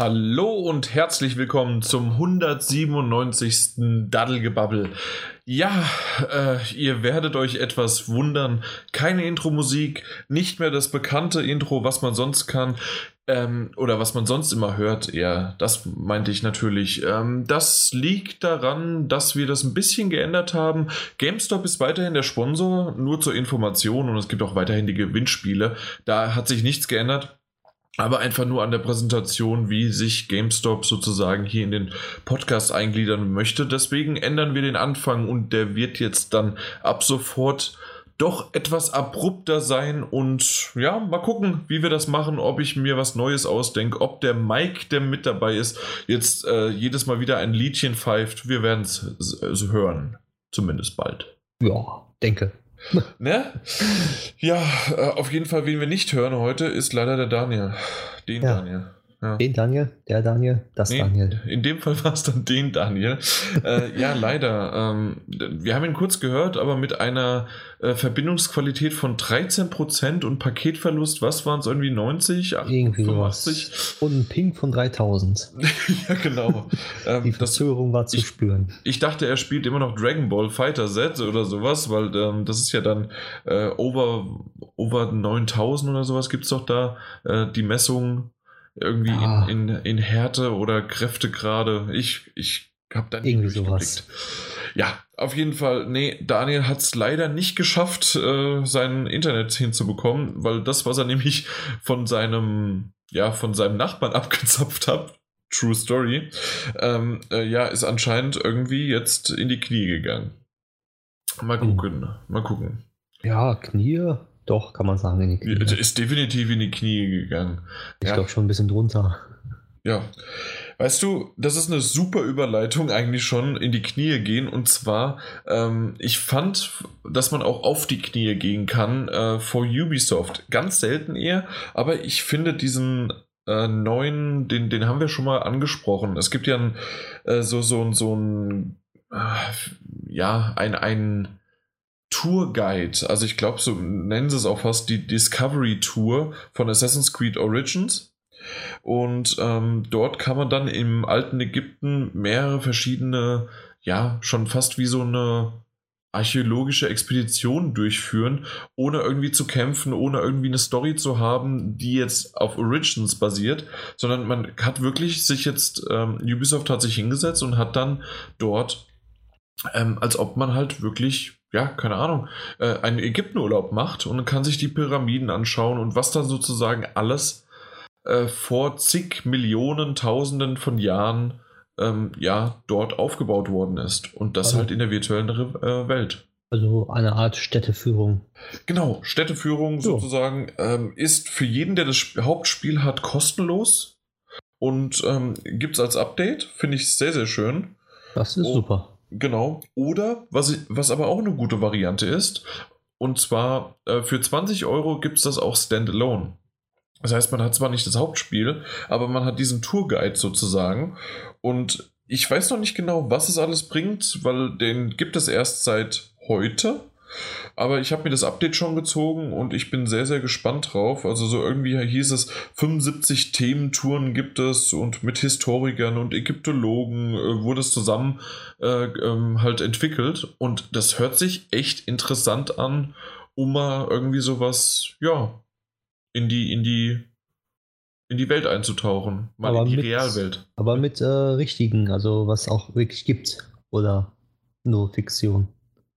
Hallo und herzlich willkommen zum 197. Daddelgebabbel. Ja, äh, ihr werdet euch etwas wundern. Keine Intro-Musik, nicht mehr das bekannte Intro, was man sonst kann. Ähm, oder was man sonst immer hört, ja, das meinte ich natürlich. Ähm, das liegt daran, dass wir das ein bisschen geändert haben. GameStop ist weiterhin der Sponsor, nur zur Information und es gibt auch weiterhin die Gewinnspiele. Da hat sich nichts geändert aber einfach nur an der Präsentation, wie sich GameStop sozusagen hier in den Podcast eingliedern möchte. Deswegen ändern wir den Anfang und der wird jetzt dann ab sofort doch etwas abrupter sein und ja, mal gucken, wie wir das machen, ob ich mir was Neues ausdenke, ob der Mike, der mit dabei ist, jetzt äh, jedes Mal wieder ein Liedchen pfeift. Wir werden es hören, zumindest bald. Ja, denke. ne? Ja, äh, auf jeden Fall, wen wir nicht hören heute, ist leider der Daniel. Den ja. Daniel. Ja. Den Daniel, der Daniel, das nee, Daniel. In dem Fall war es dann den Daniel. äh, ja, leider. Ähm, wir haben ihn kurz gehört, aber mit einer äh, Verbindungsqualität von 13% und Paketverlust, was waren es irgendwie 90? Irgendwie 85? sowas. Und ein Ping von 3000. ja, genau. Ähm, Die Verzögerung war zu ich, spüren. Ich dachte, er spielt immer noch Dragon Ball Fighter Z oder sowas, weil ähm, das ist ja dann äh, over, over 9000 oder sowas gibt es doch da äh, die Messung irgendwie ah. in, in, in Härte oder Kräftegrade. Ich, ich habe dann irgendwie sowas. Ja, auf jeden Fall. Nee, Daniel hat es leider nicht geschafft, äh, sein Internet hinzubekommen, weil das, was er nämlich von seinem, ja, von seinem Nachbarn abgezapft hat, True Story, ähm, äh, ja, ist anscheinend irgendwie jetzt in die Knie gegangen. Mal hm. gucken, mhm. mal gucken. Ja, Knie, doch, kann man sagen, in die Knie. Der ist definitiv in die Knie gegangen. Ich ja. glaube schon ein bisschen drunter. Ja. Weißt du, das ist eine super Überleitung eigentlich schon in die Knie gehen. Und zwar, ähm, ich fand, dass man auch auf die Knie gehen kann äh, vor Ubisoft. Ganz selten eher, aber ich finde diesen äh, neuen, den, den haben wir schon mal angesprochen. Es gibt ja ein, äh, so, so, so ein, äh, ja, ein, ein Tourguide. Also ich glaube, so nennen sie es auch fast die Discovery Tour von Assassin's Creed Origins. Und ähm, dort kann man dann im alten Ägypten mehrere verschiedene, ja, schon fast wie so eine archäologische Expedition durchführen, ohne irgendwie zu kämpfen, ohne irgendwie eine Story zu haben, die jetzt auf Origins basiert, sondern man hat wirklich sich jetzt, ähm, Ubisoft hat sich hingesetzt und hat dann dort, ähm, als ob man halt wirklich ja, keine Ahnung, äh, einen Ägyptenurlaub macht und kann sich die Pyramiden anschauen und was da sozusagen alles äh, vor zig Millionen, Tausenden von Jahren ähm, ja dort aufgebaut worden ist. Und das also, halt in der virtuellen äh, Welt. Also eine Art Städteführung. Genau, Städteführung so. sozusagen ähm, ist für jeden, der das Hauptspiel hat, kostenlos. Und ähm, gibt es als Update, finde ich sehr, sehr schön. Das ist oh, super. Genau. Oder, was, was aber auch eine gute Variante ist, und zwar äh, für 20 Euro gibt es das auch standalone. Das heißt, man hat zwar nicht das Hauptspiel, aber man hat diesen Tourguide sozusagen. Und ich weiß noch nicht genau, was es alles bringt, weil den gibt es erst seit heute. Aber ich habe mir das Update schon gezogen und ich bin sehr, sehr gespannt drauf. Also so irgendwie hieß es, 75 Thementouren gibt es und mit Historikern und Ägyptologen äh, wurde es zusammen äh, ähm, halt entwickelt. Und das hört sich echt interessant an, um mal irgendwie sowas, ja, in die, in die in die Welt einzutauchen, mal aber in die mit, Realwelt. Aber mit äh, richtigen, also was auch wirklich gibt oder nur Fiktion.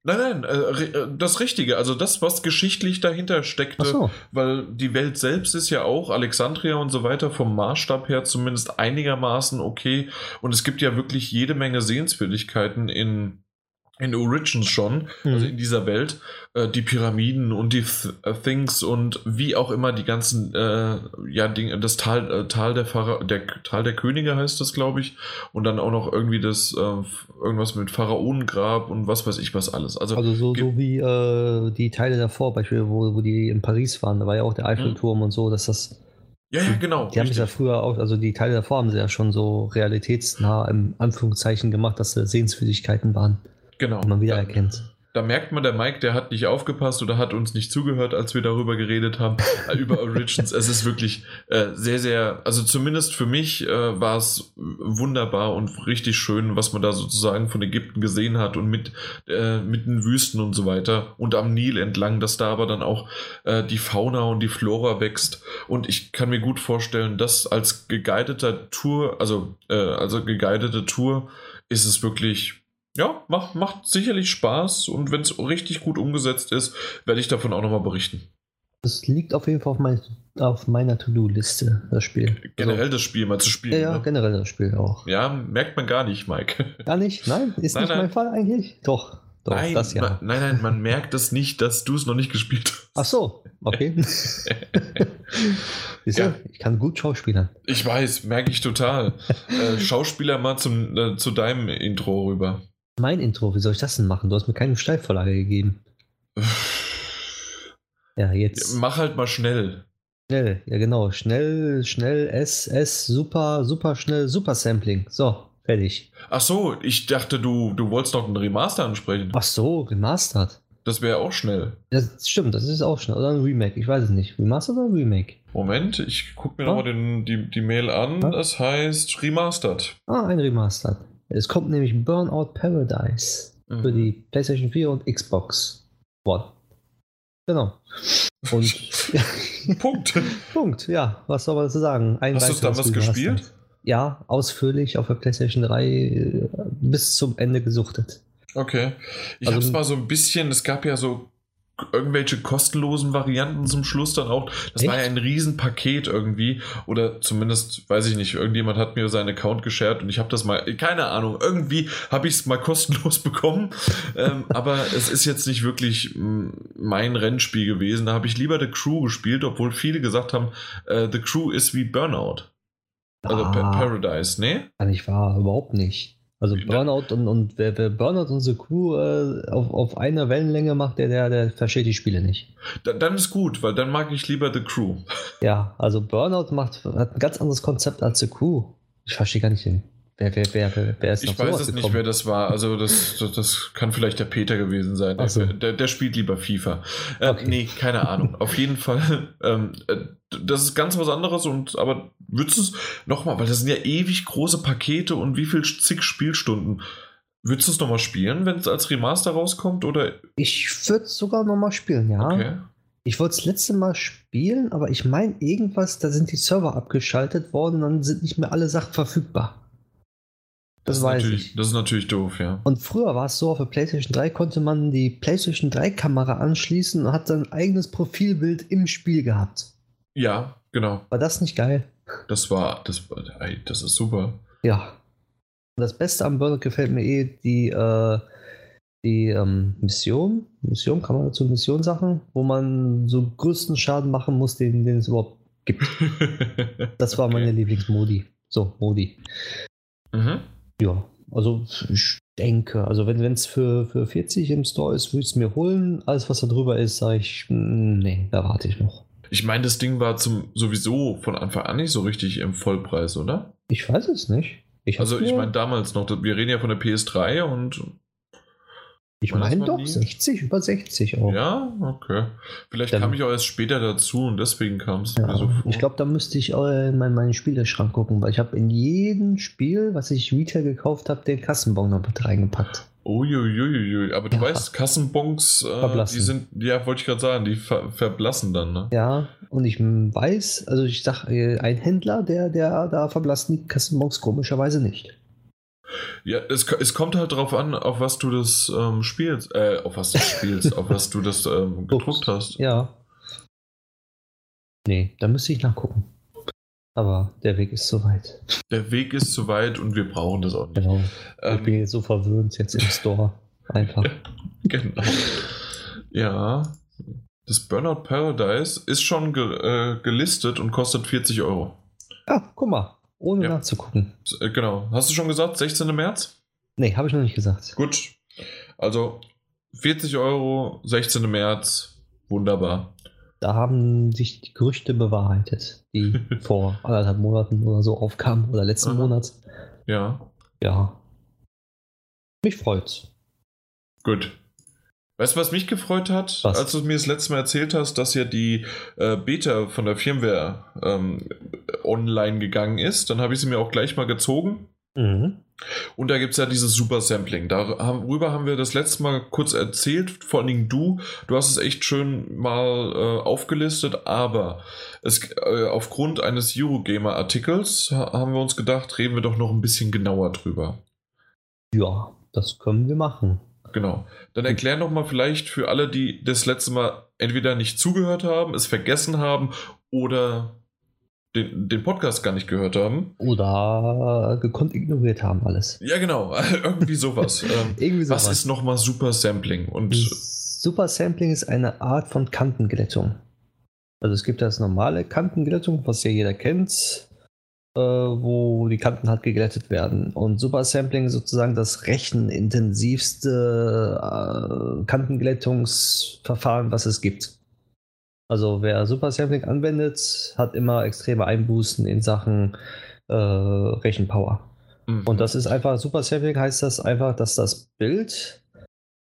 Nein, nein, äh, äh, das Richtige, also das, was geschichtlich dahinter steckte, so. weil die Welt selbst ist ja auch, Alexandria und so weiter, vom Maßstab her zumindest einigermaßen okay. Und es gibt ja wirklich jede Menge Sehenswürdigkeiten in, in Origins schon, mhm. also in dieser Welt, äh, die Pyramiden und die Th äh, Things und wie auch immer die ganzen, äh, ja, Ding, das Tal, äh, Tal der Phara der Tal der Könige heißt das, glaube ich, und dann auch noch irgendwie das, äh, irgendwas mit Pharaonengrab und was weiß ich was alles. Also, also so, so wie äh, die Teile davor, beispielsweise, wo, wo die in Paris waren, da war ja auch der Eiffelturm mhm. und so, dass das ja, ja, genau. Die haben es ja früher auch, also die Teile davor haben sie ja schon so realitätsnah im Anführungszeichen gemacht, dass sie Sehenswürdigkeiten waren. Genau. Man wiedererkennt. da merkt man, der Mike, der hat nicht aufgepasst oder hat uns nicht zugehört, als wir darüber geredet haben, äh, über Origins. Es ist wirklich äh, sehr, sehr, also zumindest für mich äh, war es wunderbar und richtig schön, was man da sozusagen von Ägypten gesehen hat und mit, äh, mit den Wüsten und so weiter und am Nil entlang, dass da aber dann auch äh, die Fauna und die Flora wächst. Und ich kann mir gut vorstellen, dass als geguideter Tour, also, äh, also geguidete Tour, ist es wirklich ja, macht, macht sicherlich Spaß und wenn es richtig gut umgesetzt ist, werde ich davon auch nochmal berichten. Das liegt auf jeden Fall auf, mein, auf meiner To-Do-Liste, das Spiel. Generell also, das Spiel mal zu spielen. Ja, ja ne? generell das Spiel auch. Ja, merkt man gar nicht, Mike. Gar nicht? Nein? Ist nein, nicht nein. mein Fall eigentlich? Doch. Doch, nein, das ja. Nein, nein, man merkt es nicht, dass du es noch nicht gespielt hast. Ach so, okay. ja. Ich kann gut schauspielern. Ich weiß, merke ich total. äh, Schauspieler mal zum, äh, zu deinem Intro rüber. Mein Intro, wie soll ich das denn machen? Du hast mir keine Steilvorlage gegeben. ja, jetzt. Mach halt mal schnell. Schnell, ja genau. Schnell, schnell, S, S, super, super schnell, super Sampling. So, fertig. Ach so, ich dachte, du, du wolltest noch einen Remaster ansprechen. Ach so, Remastered. Das wäre auch schnell. Das stimmt, das ist auch schnell. Oder ein Remake, ich weiß es nicht. Remastered oder Remake? Moment, ich gucke mir oh. nochmal die, die Mail an. Oh. Das heißt Remastered. Ah, ein Remastered. Es kommt nämlich Burnout Paradise mhm. für die PlayStation 4 und Xbox One. Genau. Und Punkt. Punkt, ja. Was soll man dazu sagen? Ein Hast du damals gespielt? Ja, ausführlich auf der PlayStation 3 äh, bis zum Ende gesuchtet. Okay. Ich also, habe es mal so ein bisschen, es gab ja so irgendwelche kostenlosen Varianten zum Schluss dann auch. Das Echt? war ja ein Riesenpaket irgendwie. Oder zumindest, weiß ich nicht, irgendjemand hat mir seinen Account geshared und ich habe das mal, keine Ahnung, irgendwie habe ich es mal kostenlos bekommen. ähm, aber es ist jetzt nicht wirklich mm, mein Rennspiel gewesen. Da habe ich lieber The Crew gespielt, obwohl viele gesagt haben, äh, The Crew ist wie Burnout. Also ah, Paradise, ne? Nicht wahr, überhaupt nicht. Also Burnout und, und wer, wer Burnout und The Crew äh, auf, auf einer Wellenlänge macht, der, der, der versteht die Spiele nicht. Dann, dann ist gut, weil dann mag ich lieber The Crew. Ja, also Burnout macht, hat ein ganz anderes Konzept als The Crew. Ich verstehe gar nicht den. Wer, wer, wer, wer ist Ich weiß es nicht, wer das war. Also, das, das, das, kann vielleicht der Peter gewesen sein. So. Der, der, spielt lieber FIFA. Äh, okay. Nee, keine Ahnung. Auf jeden Fall, ähm, äh, das ist ganz was anderes. Und aber würdest du es nochmal, weil das sind ja ewig große Pakete und wie viel zig Spielstunden. Würdest du es nochmal spielen, wenn es als Remaster rauskommt? Oder? Ich würde es sogar nochmal spielen, ja. Okay. Ich wollte das letzte Mal spielen, aber ich meine irgendwas, da sind die Server abgeschaltet worden und dann sind nicht mehr alle Sachen verfügbar. Das, das weiß ich. Das ist natürlich doof, ja. Und früher war es so, auf der PlayStation 3 konnte man die PlayStation 3 Kamera anschließen und hat sein eigenes Profilbild im Spiel gehabt. Ja, genau. War das nicht geil? Das war, das, das ist super. Ja. Und das Beste am Burnout gefällt mir eh die, äh, die ähm, Mission. Mission, kann man dazu Mission Sachen, wo man so größten Schaden machen muss, den, den es überhaupt gibt. das war okay. meine Lieblingsmodi. So, Modi. Mhm. Ja, also ich denke, also wenn es für, für 40 im Store ist, würde ich es mir holen. Alles, was da drüber ist, sage ich, hm, nee, da warte ich noch. Ich meine, das Ding war zum sowieso von Anfang an nicht so richtig im Vollpreis, oder? Ich weiß es nicht. Ich also ich meine damals noch, wir reden ja von der PS3 und ich meine doch, nie? 60, über 60 auch. Ja, okay. Vielleicht Dann, kam ich auch erst später dazu und deswegen kam es ja, mir so vor. Ich glaube, da müsste ich auch in meinen, meinen Spieleschrank gucken, weil ich habe in jedem Spiel, was ich Retail gekauft habe, den Kassenbon noch mit reingepackt. Uiuiuiui, aber du ja. weißt, Kassenbons, äh, die sind, ja, wollte ich gerade sagen, die ver verblassen dann, ne? Ja, und ich weiß, also ich sag, äh, ein Händler, der, der da verblassen die Kassenbons komischerweise nicht. Ja, es, es kommt halt darauf an, auf was du das ähm, spielst, äh, auf was du spielst, auf was du das ähm, gedruckt hast. Ja. Nee, da müsste ich nachgucken. Aber der Weg ist zu weit. Der Weg ist zu weit und wir brauchen das auch nicht. Genau. Ähm, ich bin jetzt so verwöhnt jetzt im Store. Einfach. genau. Ja. Das Burnout Paradise ist schon ge äh, gelistet und kostet 40 Euro. Ja, guck mal ohne ja. nachzugucken. Äh, genau. Hast du schon gesagt, 16. März? Nee, habe ich noch nicht gesagt. Gut. Also 40 Euro, 16. März, wunderbar. Da haben sich die Gerüchte bewahrheitet, die vor anderthalb Monaten oder so aufkamen oder letzten Aha. Monat. Ja. Ja. Mich freut's. Gut. Weißt du, was mich gefreut hat, Was? als du mir das letzte Mal erzählt hast, dass ja die äh, Beta von der Firmware ähm, online gegangen ist? Dann habe ich sie mir auch gleich mal gezogen. Mhm. Und da gibt es ja dieses Super Sampling. Darüber haben wir das letzte Mal kurz erzählt, vor allen Dingen du. Du hast es echt schön mal äh, aufgelistet, aber es, äh, aufgrund eines Eurogamer-Artikels ha haben wir uns gedacht, reden wir doch noch ein bisschen genauer drüber. Ja, das können wir machen. Genau. Dann erklär noch mal vielleicht für alle, die das letzte Mal entweder nicht zugehört haben, es vergessen haben oder den, den Podcast gar nicht gehört haben. Oder gekonnt ignoriert haben alles. Ja, genau. Irgendwie sowas. ähm, Irgendwie was sowas. ist nochmal Super Sampling? Und Super Sampling ist eine Art von Kantenglättung. Also es gibt das normale Kantenglättung, was ja jeder kennt, wo die Kanten halt geglättet werden. Und Super Sampling ist sozusagen das rechenintensivste äh, Kantenglättungsverfahren, was es gibt. Also wer Super Sampling anwendet, hat immer extreme Einbußen in Sachen äh, Rechenpower. Mhm. Und das ist einfach, Super Sampling heißt das einfach, dass das Bild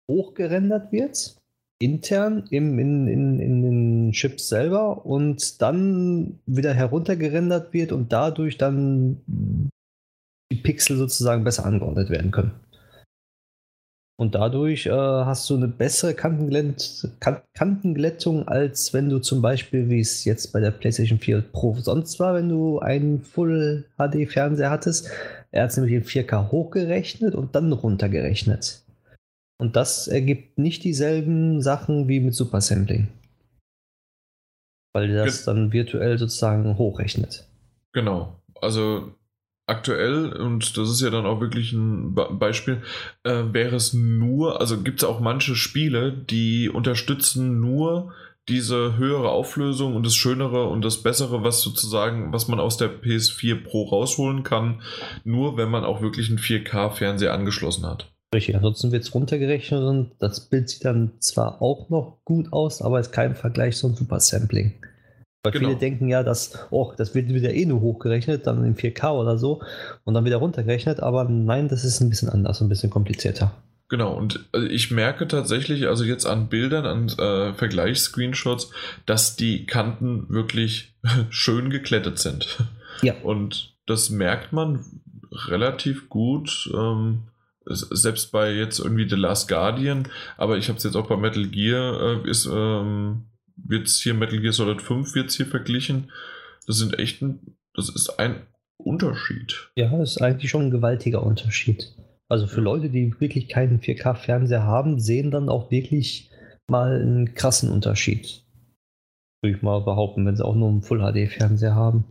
hochgerendert wird, intern im, in, in, in den Chips selber und dann wieder heruntergerendert wird und dadurch dann die Pixel sozusagen besser angeordnet werden können. Und dadurch äh, hast du eine bessere Kantenglätt kan Kantenglättung, als wenn du zum Beispiel, wie es jetzt bei der PlayStation 4 Pro sonst war, wenn du einen Full-HD-Fernseher hattest. Er hat es nämlich in 4K hochgerechnet und dann runtergerechnet. Und das ergibt nicht dieselben Sachen wie mit Super Sampling. Weil das Ge- dann virtuell sozusagen hochrechnet. Genau. Also aktuell, und das ist ja dann auch wirklich ein Be Beispiel, äh, wäre es nur, also gibt es auch manche Spiele, die unterstützen nur diese höhere Auflösung und das Schönere und das Bessere, was sozusagen, was man aus der PS4 Pro rausholen kann, nur wenn man auch wirklich einen 4K-Fernseher angeschlossen hat. Richtig, ansonsten wird es runtergerechnet und das Bild sieht dann zwar auch noch gut aus, aber ist kein Vergleich zum Super Sampling. Weil Genau. viele denken ja, dass, oh, das wird wieder eh nur hochgerechnet, dann in 4K oder so und dann wieder runtergerechnet, aber nein, das ist ein bisschen anders, ein bisschen komplizierter. Genau, und äh, ich merke tatsächlich, also jetzt an Bildern, an äh, Vergleichsscreenshots, dass die Kanten wirklich schön geklettet sind. Ja. Und das merkt man relativ gut, ähm, selbst bei jetzt irgendwie The Last Guardian, aber ich habe es jetzt auch bei Metal Gear, äh, ist, ähm, wird's hier Metal Gear Solid 5 wird's hier verglichen. Das sind echt ein, das ist ein Unterschied. Ja, das ist eigentlich schon ein gewaltiger Unterschied. Also für Leute, die wirklich keinen 4K-Fernseher haben, sehen dann auch wirklich mal einen krassen Unterschied. Würde ich mal behaupten, wenn sie auch nur einen Full-HD-Fernseher haben.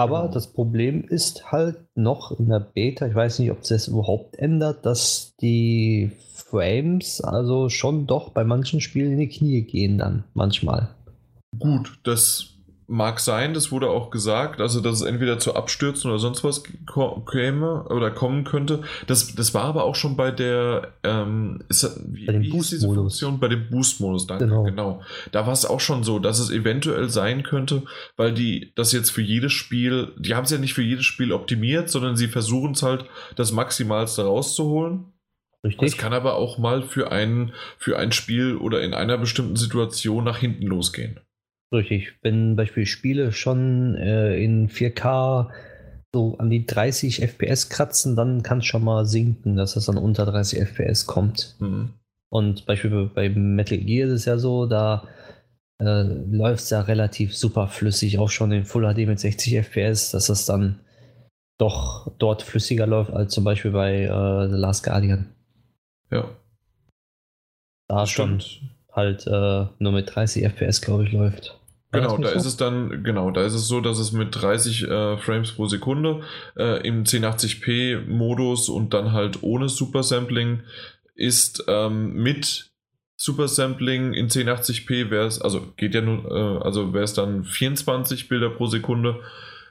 Aber Genau. das Problem ist halt noch in der Beta, ich weiß nicht, ob es das überhaupt ändert, dass die Frames also schon doch bei manchen Spielen in die Knie gehen dann, manchmal. Gut, das mag sein, das wurde auch gesagt, also dass es entweder zu Abstürzen oder sonst was käme oder kommen könnte. Das, das war aber auch schon bei der ähm, ist, das- wie, Bei dem diese Boost-Modus. Funktion? Bei dem Boost-Modus, danke, Genau. genau. Da war es auch schon so, dass es eventuell sein könnte, weil die das jetzt für jedes Spiel, die haben es ja nicht für jedes Spiel optimiert, sondern sie versuchen es halt, das Maximalste rauszuholen. Richtig? kann aber auch mal für ein, für ein Spiel oder in einer bestimmten Situation nach hinten losgehen. Richtig. Wenn Beispiel Spiele schon äh, in 4K so an die 30 FPS kratzen, dann kann es schon mal sinken, dass es dann unter 30 FPS kommt. Mhm. Und Beispiel bei Metal Gear ist es ja so, da äh, läuft es ja relativ super flüssig, auch schon in Full HD mit 60 FPS, dass es dann doch dort flüssiger läuft als zum Beispiel bei äh, The Last Guardian. Ja. Da schon Stimmt. halt äh, nur mit 30 FPS, glaube ich, läuft. Genau, da so? ist es dann, genau, da ist es so, dass es mit 30 äh, Frames pro Sekunde äh, im 1080p Modus und dann halt ohne Super Sampling ist ähm, mit Super Sampling in 1080p wäre es, also geht ja nur, äh, also wäre es dann 24 Bilder pro Sekunde,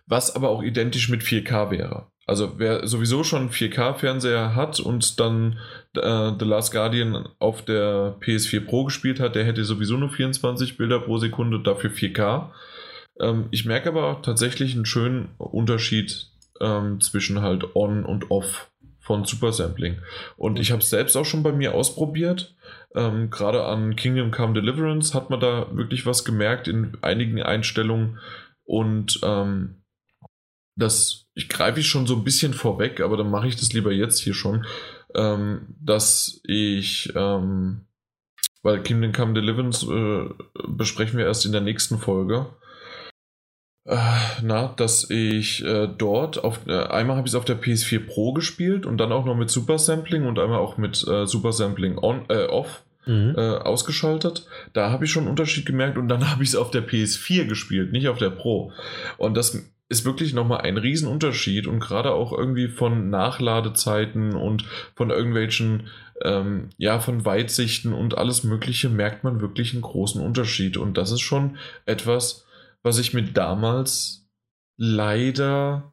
was aber auch identisch mit 4K wäre. Also wer sowieso schon 4K-Fernseher hat und dann äh, The Last Guardian auf der PS4 Pro gespielt hat, der hätte sowieso nur 24 Bilder pro Sekunde, dafür 4K. Ähm, ich merke aber tatsächlich einen schönen Unterschied ähm, zwischen halt On und Off von Super Sampling. Und ich habe es selbst auch schon bei mir ausprobiert. Ähm, Gerade an Kingdom Come Deliverance hat man da wirklich was gemerkt in einigen Einstellungen. Und ähm, das, ich greife ich schon so ein bisschen vorweg, aber dann mache ich das lieber jetzt hier schon, ähm, dass ich, ähm, weil Kingdom Come Deliverance äh, besprechen wir erst in der nächsten Folge. Äh, na, dass ich äh, dort auf äh, einmal habe ich es auf der PS4 Pro gespielt und dann auch noch mit Super Sampling und einmal auch mit äh, Super Sampling on, äh, off mhm. Ausgeschaltet. Da habe ich schon einen Unterschied gemerkt und dann habe ich es auf der PS4 gespielt, nicht auf der Pro. Und das ist wirklich nochmal ein Riesenunterschied und gerade auch irgendwie von Nachladezeiten und von irgendwelchen, ähm, ja, von Weitsichten und alles Mögliche merkt man wirklich einen großen Unterschied. Und das ist schon etwas, was ich mir damals leider,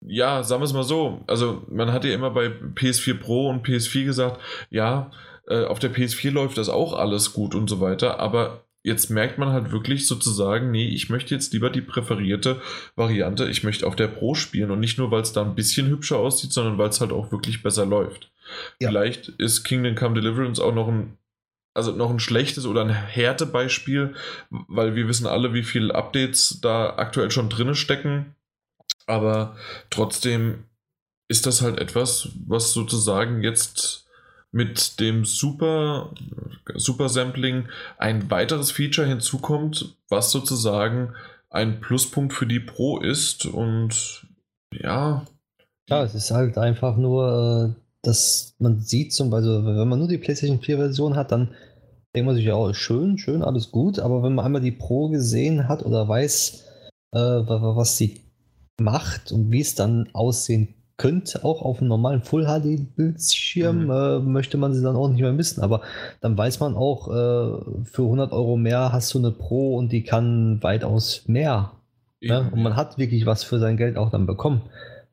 ja, sagen wir es mal so, also man hat ja immer bei PS4 Pro und PS4 gesagt, ja, äh, auf der PS4 läuft das auch alles gut und so weiter, aber jetzt merkt man halt wirklich sozusagen, nee, ich möchte jetzt lieber die präferierte Variante, ich möchte auf der Pro spielen und nicht nur, weil es da ein bisschen hübscher aussieht, sondern weil es halt auch wirklich besser läuft. Ja. Vielleicht ist Kingdom Come Deliverance auch noch ein also noch ein schlechtes oder ein Härtebeispiel, weil wir wissen alle, wie viele Updates da aktuell schon drin stecken. Aber trotzdem ist das halt etwas, was sozusagen jetzt mit dem Super, Super Sampling ein weiteres Feature hinzukommt, was sozusagen ein Pluspunkt für die Pro ist und ja. Ja, es ist halt einfach nur, äh, dass man sieht zum Beispiel, wenn man nur die PlayStation 4 Version hat, dann denkt man sich ja, oh, schön, schön, alles gut, aber wenn man einmal die Pro gesehen hat oder weiß, äh, was sie macht und wie es dann aussehen könnte auch auf einem normalen Full HD Bildschirm mhm. äh, möchte man sie dann auch nicht mehr missen. Aber dann weiß man auch, äh, für 100 Euro mehr hast du eine Pro und die kann weitaus mehr. Ne? Und man hat wirklich was für sein Geld auch dann bekommen.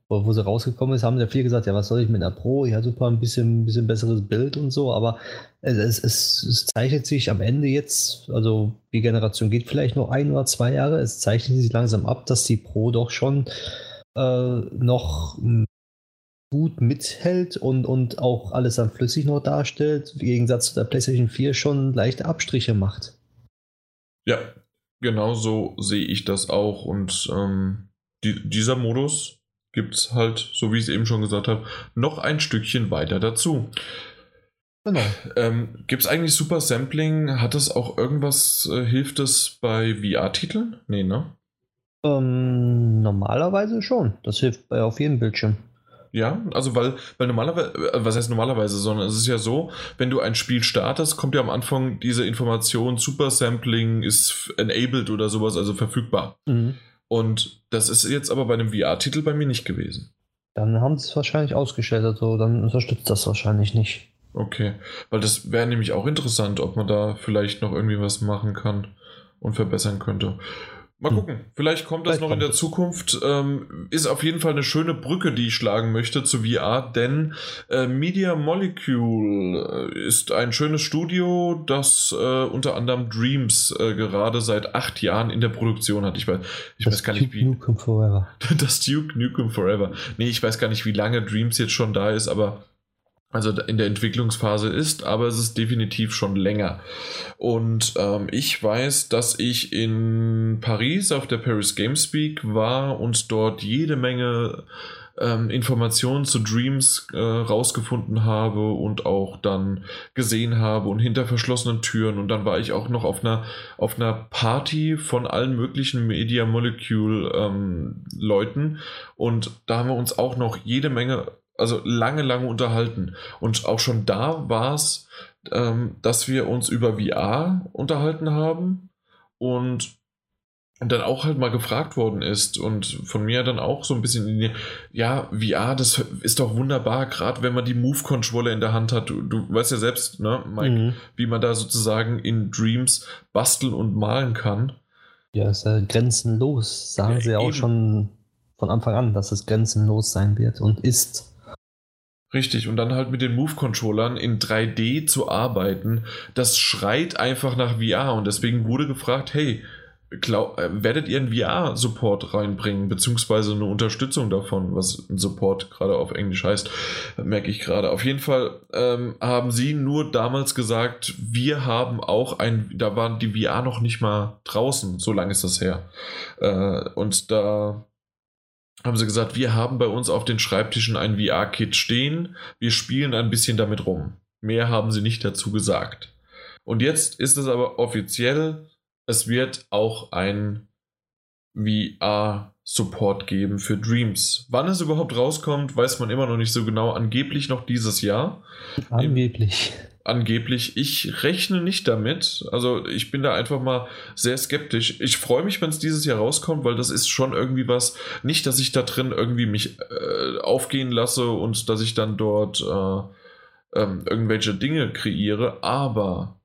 Wo, wo sie rausgekommen ist, haben ja viel gesagt, ja, was soll ich mit einer Pro? Ja, super, ein bisschen, bisschen besseres Bild und so, aber es, es, es zeichnet sich am Ende jetzt, also die Generation geht vielleicht noch ein oder zwei Jahre, es zeichnet sich langsam ab, dass die Pro doch schon äh, noch gut mithält und, und auch alles dann flüssig noch darstellt, im Gegensatz zu der PlayStation 4 schon leichte Abstriche macht. Ja, genau so sehe ich das auch. Und ähm, die, dieser Modus gibt es halt, so wie ich es eben schon gesagt habe, noch ein Stückchen weiter dazu. Genau. Ähm, gibt es eigentlich Super Sampling? Hat es auch irgendwas, äh, hilft es bei VR-Titeln? Nee, ne? Ähm, normalerweise schon. Das hilft bei auf jedem Bildschirm. Ja, also weil, weil normalerweise, äh, was heißt normalerweise, sondern es ist ja so, wenn du ein Spiel startest, kommt ja am Anfang diese Information, Super Sampling ist enabled oder sowas, also verfügbar. Mhm. Und das ist jetzt aber bei einem VR-Titel bei mir nicht gewesen. Dann haben sie es wahrscheinlich ausgestellt, also dann unterstützt das wahrscheinlich nicht. Okay, weil das wäre nämlich auch interessant, ob man da vielleicht noch irgendwie was machen kann und verbessern könnte. Mal hm. gucken, vielleicht kommt das vielleicht noch in der es. Zukunft. Ähm, ist auf jeden Fall eine schöne Brücke, die ich schlagen möchte zu VR, denn äh, Media Molecule äh, ist ein schönes Studio, das äh, unter anderem Dreams äh, gerade seit acht Jahren in der Produktion hat. Ich weiß, ich weiß gar nicht Duke wie. Nukem Forever. das Duke Nukem Forever. Nee, ich weiß gar nicht, wie lange Dreams jetzt schon da ist, aber also in der Entwicklungsphase ist, aber es ist definitiv schon länger. Und ähm, ich weiß, dass ich in Paris auf der Paris Games Week war und dort jede Menge ähm, Informationen zu Dreams äh, rausgefunden habe und auch dann gesehen habe und hinter verschlossenen Türen. Und dann war ich auch noch auf einer, auf einer Party von allen möglichen Media Molecule ähm, Leuten. Und da haben wir uns auch noch jede Menge also lange, lange unterhalten. Und auch schon da war es, ähm, dass wir uns über VR unterhalten haben und, und dann auch halt mal gefragt worden ist und von mir dann auch so ein bisschen in die, ja, VR, das ist doch wunderbar, gerade wenn man die Move-Controller in der Hand hat. Du, du weißt ja selbst, ne, Mike, mhm. wie man da sozusagen in Dreams basteln und malen kann. Ja, ist ja grenzenlos, sagen ja, sie auch eben. schon von Anfang an, dass es grenzenlos sein wird und ist. Richtig, und dann halt mit den Move-Controllern in 3D zu arbeiten, das schreit einfach nach VR und deswegen wurde gefragt, hey, glaub, äh, werdet ihr einen VR-Support reinbringen, beziehungsweise eine Unterstützung davon, was ein Support gerade auf Englisch heißt, merke ich gerade. Auf jeden Fall ähm, haben sie nur damals gesagt, wir haben auch ein, da waren die VR noch nicht mal draußen, so lange ist das her. Äh, und da haben sie gesagt, wir haben bei uns auf den Schreibtischen ein VR-Kit stehen, wir spielen ein bisschen damit rum. Mehr haben sie nicht dazu gesagt. Und jetzt ist es aber offiziell, es wird auch ein VR-Support geben für Dreams. Wann es überhaupt rauskommt, weiß man immer noch nicht so genau. Angeblich noch dieses Jahr. Angeblich. Angeblich. Ich rechne nicht damit. Also ich bin da einfach mal sehr skeptisch. Ich freue mich, wenn es dieses Jahr rauskommt, weil das ist schon irgendwie was. Nicht, dass ich da drin irgendwie mich äh, aufgehen lasse und dass ich dann dort äh, äh, irgendwelche Dinge kreiere, aber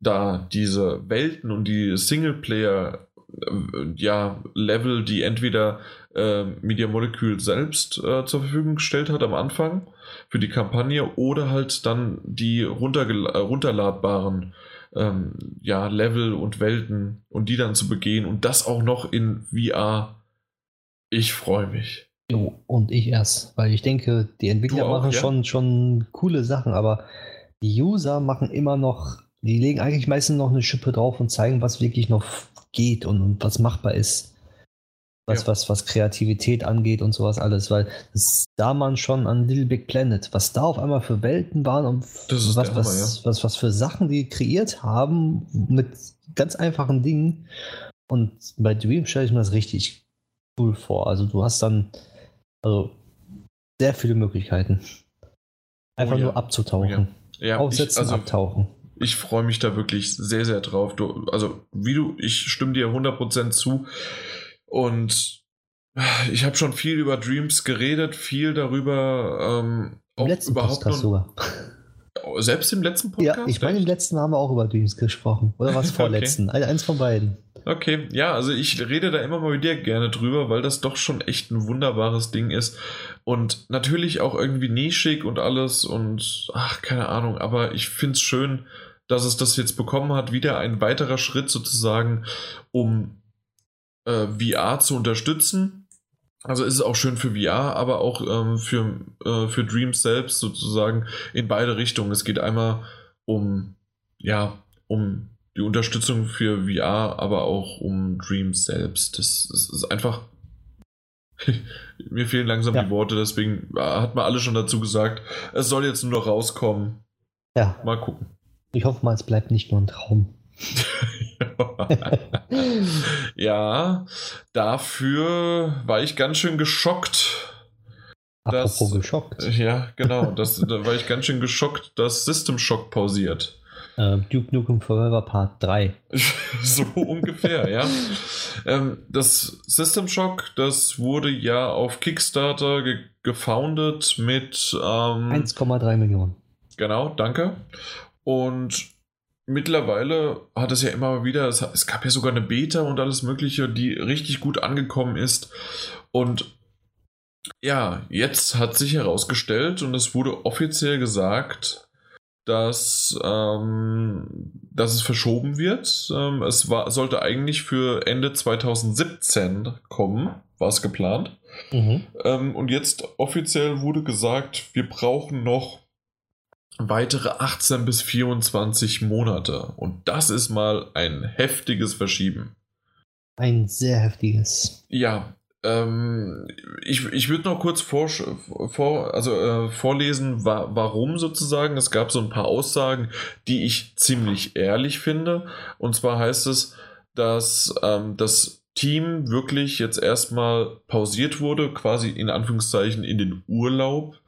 da diese Welten und die Singleplayer äh, ja, Level, die entweder äh, Media Molecule selbst äh, zur Verfügung gestellt hat am Anfang für die Kampagne oder halt dann die äh, runterladbaren ähm, ja, Level und Welten und die dann zu begehen und das auch noch in VR. Ich freue mich. Jo, und ich erst, weil ich denke, die Entwickler auch, machen ja? schon, schon coole Sachen, aber die User machen immer noch, die legen eigentlich meistens noch eine Schippe drauf und zeigen, was wirklich noch geht und, und was machbar ist. Was, Ja. was, was Kreativität angeht und sowas alles, weil das sah man schon an Little Big Planet, was da auf einmal für Welten waren und was, Hammer, was, was, was für Sachen die kreiert haben mit ganz einfachen Dingen. Und bei Dream stelle ich mir das richtig cool vor. Also du hast dann also sehr viele Möglichkeiten. Einfach Oh ja. nur abzutauchen. Ja, Aufsetzen, ich, also, abtauchen. ich freue mich da wirklich sehr, sehr drauf. Du, also, wie du, ich stimme dir 100% zu. Und ich habe schon viel über Dreams geredet, viel darüber, ähm, Im auch letzten überhaupt Podcast sogar. selbst im letzten Podcast. Ja, ich meine, im letzten haben wir auch über Dreams gesprochen. Oder was vorletzten? Okay. Eins von beiden. Okay, ja, also ich rede da immer mal mit dir gerne drüber, weil das doch schon echt ein wunderbares Ding ist. Und natürlich auch irgendwie nischig und alles und ach, keine Ahnung, aber ich finde es schön, dass es das jetzt bekommen hat. Wieder ein weiterer Schritt sozusagen, um äh, VR zu unterstützen. Also ist es auch schön für VR, aber auch ähm, für, äh, für Dreams selbst sozusagen in beide Richtungen. Es geht einmal um, ja, um die Unterstützung für VR, aber auch um Dreams selbst. Das, das ist einfach. Mir fehlen langsam Ja. die Worte, deswegen hat man alle schon dazu gesagt. Es soll jetzt nur noch rauskommen. Ja, Mal gucken. ich hoffe mal, es bleibt nicht nur ein Traum. ja, dafür war ich ganz schön geschockt. Das- Apropos geschockt. Ja, genau. Das, da war ich ganz schön geschockt, dass System Shock pausiert. Äh, Duke Nukem Forever Part 3. so ungefähr, ja. Ähm, das System Shock, das wurde ja auf Kickstarter ge gefoundet mit. Ähm, 1,3 Millionen. Genau, danke. Und mittlerweile hat es ja immer wieder, es, es gab ja sogar eine Beta und alles Mögliche, die richtig gut angekommen ist. Und ja, jetzt hat sich herausgestellt und es wurde offiziell gesagt, dass, ähm, dass es verschoben wird. Ähm, es war, sollte eigentlich für Ende 2017 kommen, war es geplant. Mhm. Ähm, und jetzt offiziell wurde gesagt, wir brauchen noch weitere 18 bis 24 Monate. Und das ist mal ein heftiges Verschieben. Ein sehr heftiges. Ja, ähm, ich, ich würde noch kurz vor, vor, also, äh, vorlesen, wa warum sozusagen. Es gab so ein paar Aussagen, die ich ziemlich ehrlich finde. Und zwar heißt es, dass ähm, das Team wirklich jetzt erstmal pausiert wurde, quasi in Anführungszeichen in den Urlaub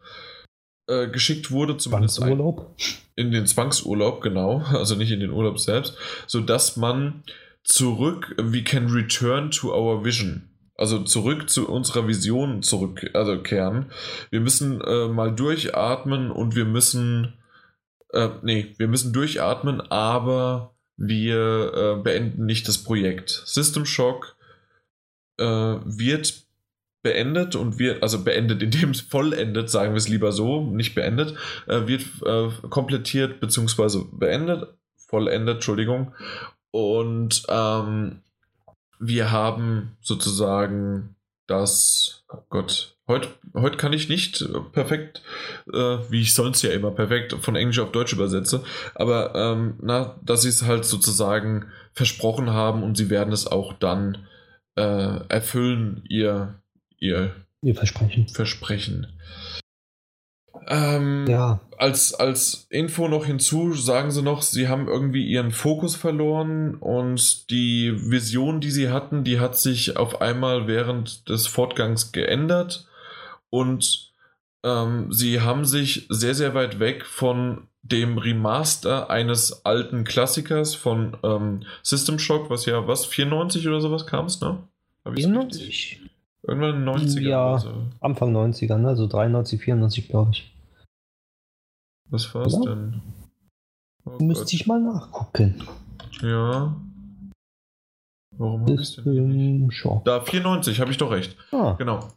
äh, geschickt wurde, zumindest ein, Urlaub? in den Zwangsurlaub, genau, also nicht in den Urlaub selbst, sodass man zurück, we can return to our vision. Also zurück zu unserer Vision zurück, also kehren. Wir müssen äh, mal durchatmen und wir müssen, äh, nee, wir müssen durchatmen, aber wir äh, beenden nicht das Projekt. System Shock äh, wird beendet und wird, also beendet, indem es vollendet, sagen wir es lieber so, nicht beendet, äh, wird äh, komplettiert bzw. beendet, vollendet, Entschuldigung. Und ähm, wir haben sozusagen das, oh Gott, heute, heute kann ich nicht perfekt, äh, wie ich sonst ja immer perfekt von Englisch auf Deutsch übersetze, aber ähm, na, dass sie es halt sozusagen versprochen haben und sie werden es auch dann äh, erfüllen, ihr, ihr, ihr Versprechen. Versprechen. Ähm, ja. als, als Info noch hinzu sagen sie noch, sie haben irgendwie ihren Fokus verloren und die Vision, die sie hatten, die hat sich auf einmal während des Fortgangs geändert und ähm, sie haben sich sehr, sehr weit weg von dem Remaster eines alten Klassikers von ähm, System Shock, was ja was, 94 oder sowas kam es, ne? 94? Irgendwann in den 90ern. Ja, so. Anfang 90er, ne? So 93, 94, glaube ich. Was war's ja. denn? Oh Müsste Gott. ich mal nachgucken. Ja. Warum habe ich denn Shock. Da, 94, habe ich doch recht. Ah. Genau.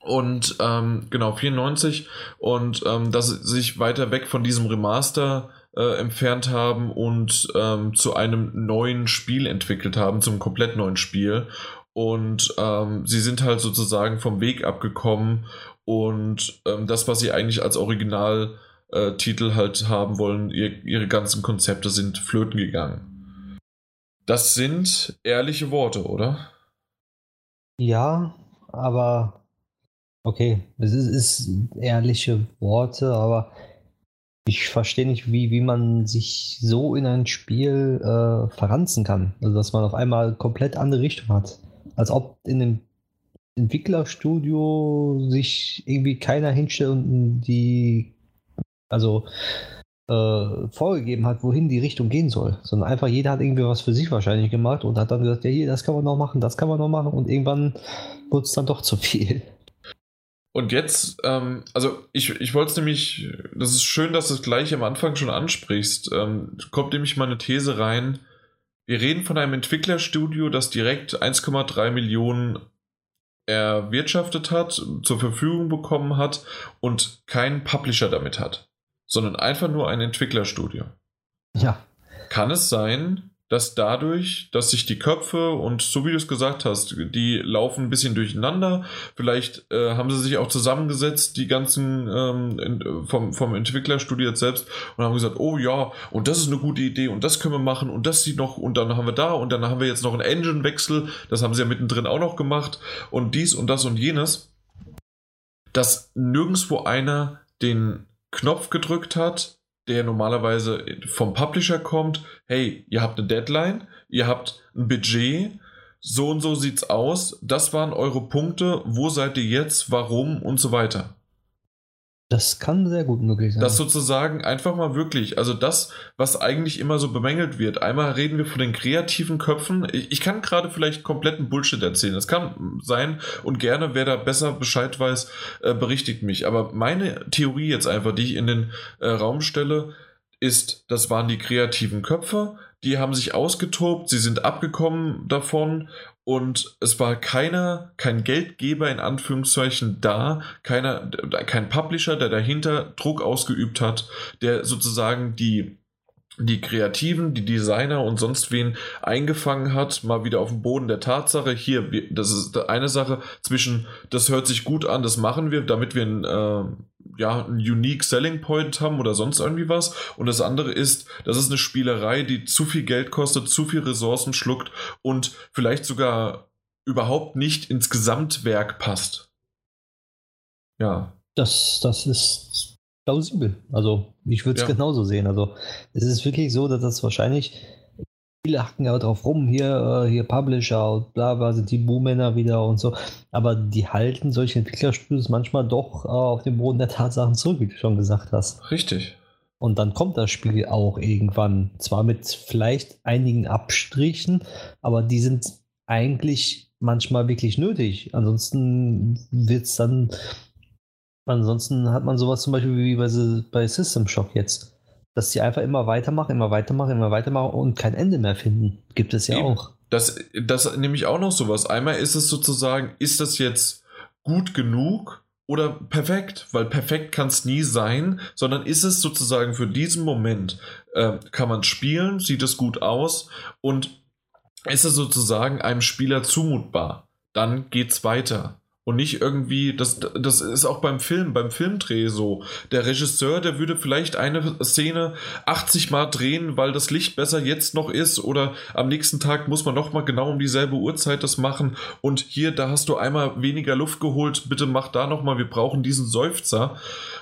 Und ähm, genau, 94 und ähm, dass sie sich weiter weg von diesem Remaster äh, entfernt haben und ähm, zu einem neuen Spiel entwickelt haben, zum komplett neuen Spiel. Und ähm, sie sind halt sozusagen vom Weg abgekommen und ähm, das, was sie eigentlich als Originaltitel halt haben wollen, ihr, ihre ganzen Konzepte sind flöten gegangen. Das sind ehrliche Worte, oder? Ja, aber okay, es ist, ist ehrliche Worte, aber ich verstehe nicht, wie, wie man sich so in ein Spiel äh, verranzen kann. Also, dass man auf einmal komplett andere Richtung hat als ob in einem Entwicklerstudio sich irgendwie keiner hinstellt und die, also äh, vorgegeben hat, wohin die Richtung gehen soll, sondern einfach jeder hat irgendwie was für sich wahrscheinlich gemacht und hat dann gesagt, ja hier, das kann man noch machen, das kann man noch machen und irgendwann wird es dann doch zu viel. Und jetzt, ähm, also ich, ich wollte es nämlich, das ist schön, dass du es gleich am Anfang schon ansprichst, ähm, kommt nämlich mal eine These rein, wir reden von einem Entwicklerstudio, das direkt 1,3 Millionen erwirtschaftet hat, zur Verfügung bekommen hat und keinen Publisher damit hat, sondern einfach nur ein Entwicklerstudio. Ja. Kann es sein, dass dadurch, dass sich die Köpfe und so wie du es gesagt hast, die laufen ein bisschen durcheinander. Vielleicht äh, haben sie sich auch zusammengesetzt, die ganzen ähm, in, vom, vom Entwicklerstudio jetzt selbst und haben gesagt, oh ja, und das ist eine gute Idee und das können wir machen und das sieht noch und dann haben wir da und dann haben wir jetzt noch einen Engine-Wechsel, das haben sie ja mittendrin auch noch gemacht und dies und das und jenes, dass nirgendwo einer den Knopf gedrückt hat, der normalerweise vom Publisher kommt, hey, ihr habt eine Deadline, ihr habt ein Budget, so und so sieht's aus, das waren eure Punkte, wo seid ihr jetzt, warum? Und so weiter. Das kann sehr gut möglich sein. Das sozusagen einfach mal wirklich, also das, was eigentlich immer so bemängelt wird. Einmal reden wir von den kreativen Köpfen. Ich, ich kann gerade vielleicht kompletten Bullshit erzählen. Das kann sein und gerne, wer da besser Bescheid weiß, äh, berichtigt mich. Aber meine Theorie jetzt einfach, die ich in den äh, Raum stelle, ist, das waren die kreativen Köpfe, die haben sich ausgetobt, sie sind abgekommen davon und es war keiner, kein Geldgeber in Anführungszeichen da, keiner, kein Publisher, der dahinter Druck ausgeübt hat, der sozusagen die die Kreativen, die Designer und sonst wen eingefangen hat, mal wieder auf dem Boden der Tatsache. Hier, das ist eine Sache zwischen, das hört sich gut an, das machen wir, damit wir ein, äh, ja, einen unique Selling Point haben oder sonst irgendwie was. Und das andere ist, das ist eine Spielerei, die zu viel Geld kostet, zu viel Ressourcen schluckt und vielleicht sogar überhaupt nicht ins Gesamtwerk passt. Ja. Das, das ist plausibel. Also, ich würde es ja. genauso sehen. Also, es ist wirklich so, dass das wahrscheinlich viele hacken ja drauf rum, hier, äh, hier Publisher und bla bla, sind die Buhmänner wieder und so. Aber die halten solche Entwicklerstudios manchmal doch äh, auf den Boden der Tatsachen zurück, wie du schon gesagt hast. Richtig. Und dann kommt das Spiel auch irgendwann. Zwar mit vielleicht einigen Abstrichen, aber die sind eigentlich manchmal wirklich nötig. Ansonsten wird es dann. Ansonsten hat man sowas zum Beispiel wie bei, bei System Shock jetzt dass sie einfach immer weitermachen, immer weitermachen, immer weitermachen und kein Ende mehr finden. Gibt es ja Eben. auch. Das, das nehme ich auch noch sowas. Einmal ist es sozusagen, ist das jetzt gut genug oder perfekt? Weil perfekt kann es nie sein, sondern ist es sozusagen für diesen Moment, äh, kann man spielen, sieht es gut aus und ist es sozusagen einem Spieler zumutbar. Dann geht's weiter. Und nicht irgendwie, das, das ist auch beim Film, beim Filmdreh so. Der Regisseur, der würde vielleicht eine Szene 80 Mal drehen, weil das Licht besser jetzt noch ist oder am nächsten Tag muss man nochmal genau um dieselbe Uhrzeit das machen und hier, da hast du einmal weniger Luft geholt, bitte mach da nochmal, wir brauchen diesen Seufzer.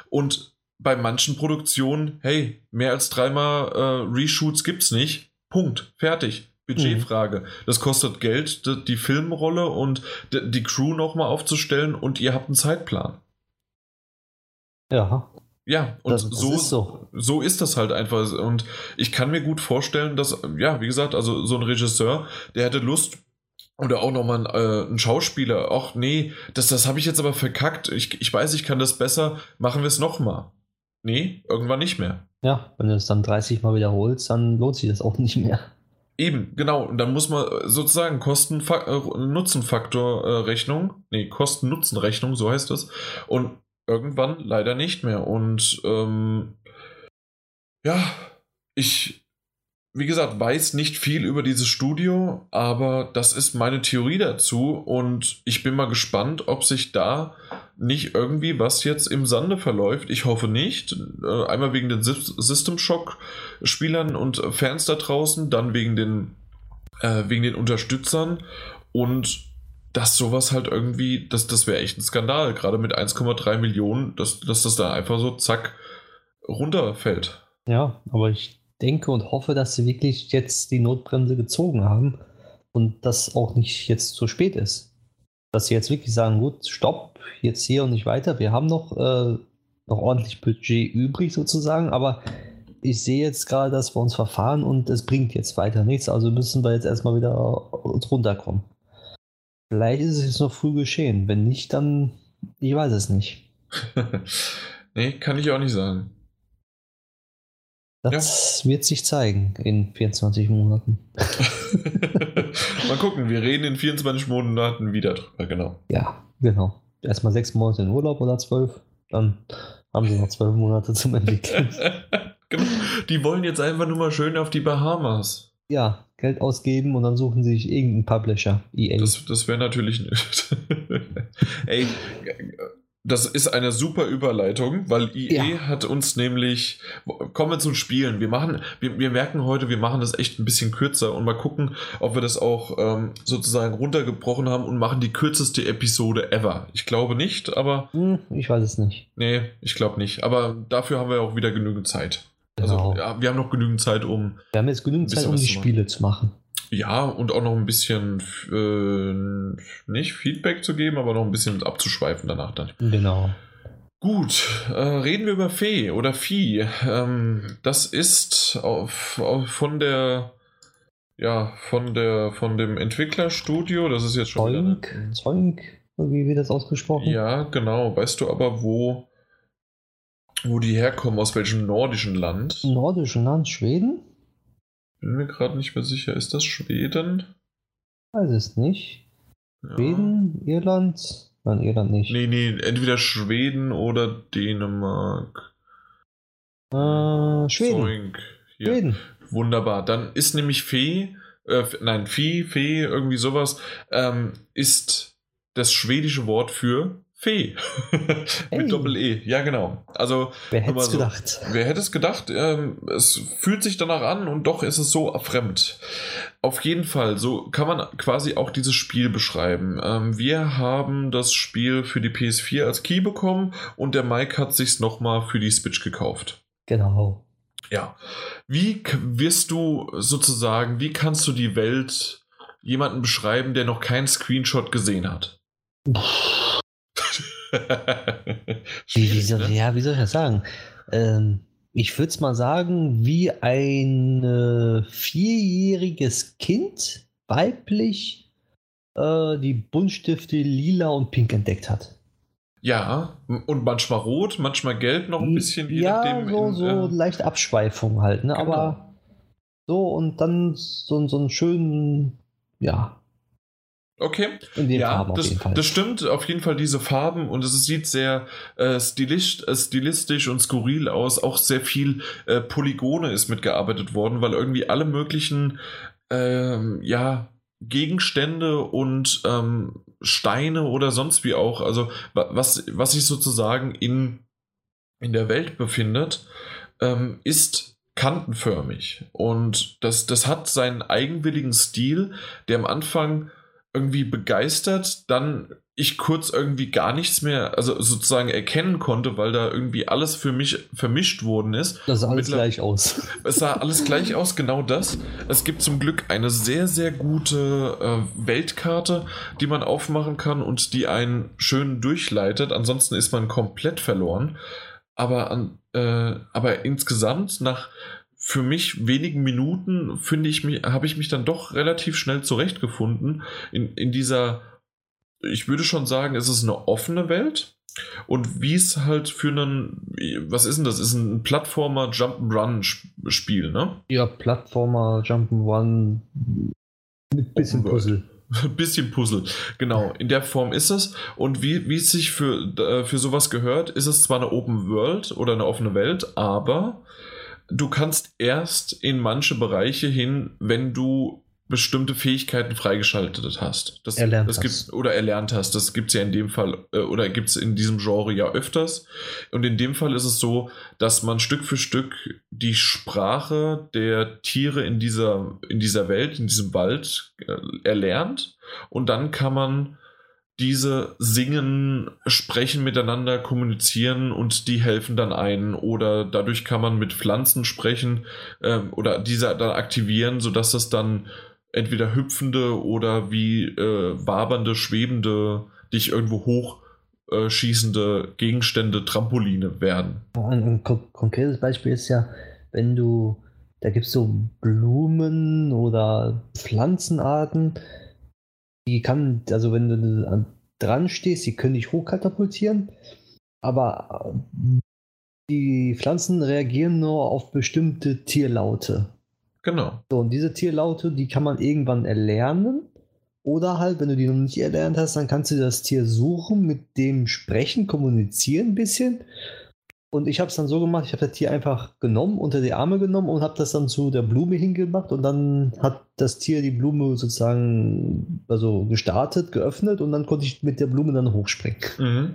Und bei manchen Produktionen, hey, mehr als dreimal äh, Reshoots gibt's nicht. Punkt. Fertig. Budgetfrage. Mhm. Das kostet Geld, die Filmrolle und die Crew nochmal aufzustellen und ihr habt einen Zeitplan. Ja. Ja, und das, das so, ist so. so ist das halt einfach. Und ich kann mir gut vorstellen, dass, ja, wie gesagt, also so ein Regisseur, der hätte Lust, oder auch nochmal ein, äh, ein Schauspieler, ach nee, das, das habe ich jetzt aber verkackt. Ich, ich weiß, ich kann das besser, machen wir es nochmal. Nee, irgendwann nicht mehr. Ja, wenn du es dann 30 Mal wiederholst, dann lohnt sich das auch nicht mehr. Eben, genau. Und dann muss man sozusagen Kosten-Nutzen-Faktor-Rechnung, äh, nee, Kosten-Nutzen-Rechnung, so heißt das. Und irgendwann leider nicht mehr. Und ähm, ja, ich, wie gesagt, weiß nicht viel über dieses Studio, aber das ist meine Theorie dazu. Und ich bin mal gespannt, ob sich da nicht irgendwie was jetzt im Sande verläuft. Ich hoffe nicht. Äh, einmal wegen den System Shock Spielern und Fans da draußen, dann wegen den, äh, wegen den Unterstützern und dass sowas halt irgendwie, das, das wäre echt ein Skandal, gerade mit 1,3 Millionen, dass, dass das da einfach so zack runterfällt. Ja, aber ich denke und hoffe, dass sie wirklich jetzt die Notbremse gezogen haben und das auch nicht jetzt zu spät ist. Dass sie jetzt wirklich sagen, gut, stopp, jetzt hier und nicht weiter. Wir haben noch, äh, noch ordentlich Budget übrig sozusagen, aber ich sehe jetzt gerade, dass wir uns verfahren und es bringt jetzt weiter nichts, also müssen wir jetzt erstmal wieder runterkommen. Vielleicht ist es jetzt noch früh geschehen. Wenn nicht, dann ich weiß es nicht. nee, kann ich auch nicht sagen. Das ja. wird sich zeigen in 24 Monaten. Mal gucken, wir reden in 24 Monaten wieder drüber, genau. Ja, genau. Erstmal sechs Monate in Urlaub oder zwölf, dann haben sie noch zwölf Monate zum Entwickeln. genau. Die wollen jetzt einfach nur mal schön auf die Bahamas. Ja, Geld ausgeben und dann suchen sie sich irgendeinen Publisher. EA. Das, das wäre natürlich. Ey, das ist eine super Überleitung, weil EA ja. hat uns nämlich, kommen wir zu Spielen. Wir machen, wir, wir merken heute, wir machen das echt ein bisschen kürzer und mal gucken, ob wir das auch ähm, sozusagen runtergebrochen haben und machen die kürzeste Episode ever. Ich glaube nicht, aber. Hm, ich weiß es nicht. Nee, ich glaube nicht. Aber dafür haben wir auch wieder genügend Zeit. Also, genau. Also, ja, wir haben noch genügend Zeit, um. Wir haben jetzt genügend Zeit, um die Spiele zu machen. Ja, und auch noch ein bisschen, äh, nicht Feedback zu geben, aber noch ein bisschen abzuschweifen danach dann. Genau. Gut, äh, reden wir über Fee oder Vieh. Ähm, das ist auf, auf, von der, ja, von der, von dem Entwicklerstudio, das ist jetzt schon Zoink, wieder, wie wird das ausgesprochen? Ja, genau. Weißt du aber, wo, wo die herkommen, aus welchem nordischen Land? Nordischen Land, Schweden? Bin mir gerade nicht mehr sicher. Ist das Schweden? Weiß es nicht. Ja. Schweden, Irland? Nein, Irland nicht. Nee, nee, entweder Schweden oder Dänemark. Äh, Schweden. Schweden. Wunderbar. Dann ist nämlich Fee, äh, nein, Vieh, Fee, irgendwie sowas, ähm, ist das schwedische Wort für Fee. Mit Doppel-E. Ja, genau. Also, wer hätte es so, gedacht? Wer hätte es gedacht? Ähm, es fühlt sich danach an und doch ist es so fremd. Auf jeden Fall, so kann man quasi auch dieses Spiel beschreiben. Ähm, wir haben das Spiel für die PS4 als Key bekommen und der Mike hat sich nochmal für die Switch gekauft. Genau. Ja. Wie wirst du sozusagen, wie kannst du die Welt jemanden beschreiben, der noch keinen Screenshot gesehen hat? wie, wie soll, ne? Ja, wie soll ich das sagen? Ähm, ich würde es mal sagen, wie ein äh, vierjähriges Kind weiblich äh, die Buntstifte lila und pink entdeckt hat. Ja, und manchmal rot, manchmal gelb noch ein bisschen. ja, nachdem, so, in, so äh, leicht Abschweifung halt, ne? Genau. aber so und dann so, so einen schönen, ja, Okay. ja, das, das, stimmt auf jeden Fall diese Farben und es sieht sehr äh, stilistisch, äh, stilistisch und skurril aus. Auch sehr viel äh, Polygone ist mitgearbeitet worden, weil irgendwie alle möglichen ähm, ja Gegenstände und ähm, Steine oder sonst wie auch, also was, was sich sozusagen in, in der Welt befindet, ähm, ist kantenförmig. Und das, das hat seinen eigenwilligen Stil, der am Anfang irgendwie begeistert, dann ich kurz irgendwie gar nichts mehr, also sozusagen erkennen konnte, weil da irgendwie alles für mich vermischt worden ist. Das sah alles gleich aus. Es sah alles gleich aus, genau das. Es gibt zum Glück eine sehr, sehr gute äh, Weltkarte, die man aufmachen kann und die einen schön durchleitet. Ansonsten ist man komplett verloren. Aber, an, äh, aber insgesamt nach für mich wenigen Minuten finde ich mich, habe ich mich dann doch relativ schnell zurechtgefunden in, in dieser, ich würde schon sagen, es ist eine offene Welt. Und wie es halt für einen, was ist denn das? Ist ein Plattformer Jump'n'Run-Spiel, ne? Ja, Plattformer Jump'n'Run mit bisschen Puzzle. bisschen Puzzle, genau. In der Form ist es. Und wie, wie es sich für, äh, für sowas gehört, ist es zwar eine Open World oder eine offene Welt, aber du kannst erst in manche Bereiche hin, wenn du bestimmte Fähigkeiten freigeschaltet hast. Das, erlernt das gibt, oder erlernt hast. Das gibt es ja in dem Fall, äh, oder gibt es in diesem Genre ja öfters. Und in dem Fall ist es so, dass man Stück für Stück die Sprache der Tiere in dieser, in dieser Welt, in diesem Wald äh, erlernt. Und dann kann man diese singen, sprechen miteinander, kommunizieren und die helfen dann ein. Oder dadurch kann man mit Pflanzen sprechen ähm, oder diese dann aktivieren, sodass das dann entweder hüpfende oder wie äh, wabernde, schwebende, dich irgendwo hoch äh, schießende Gegenstände, Trampoline werden. Ein, ein konkretes Beispiel ist ja, wenn du, da gibt es so Blumen oder Pflanzenarten, die kann, also wenn du dran stehst, die können dich hochkatapultieren, aber äh, die Pflanzen reagieren nur auf bestimmte Tierlaute. Genau. So, und diese Tierlaute, die kann man irgendwann erlernen. Oder halt, wenn du die noch nicht erlernt hast, dann kannst du das Tier suchen, mit dem sprechen, kommunizieren ein bisschen. Und ich habe es dann so gemacht, ich habe das Tier einfach genommen, unter die Arme genommen und habe das dann zu der Blume hingemacht und dann hat das Tier die Blume sozusagen also gestartet, geöffnet und dann konnte ich mit der Blume dann hochspringen. Mhm.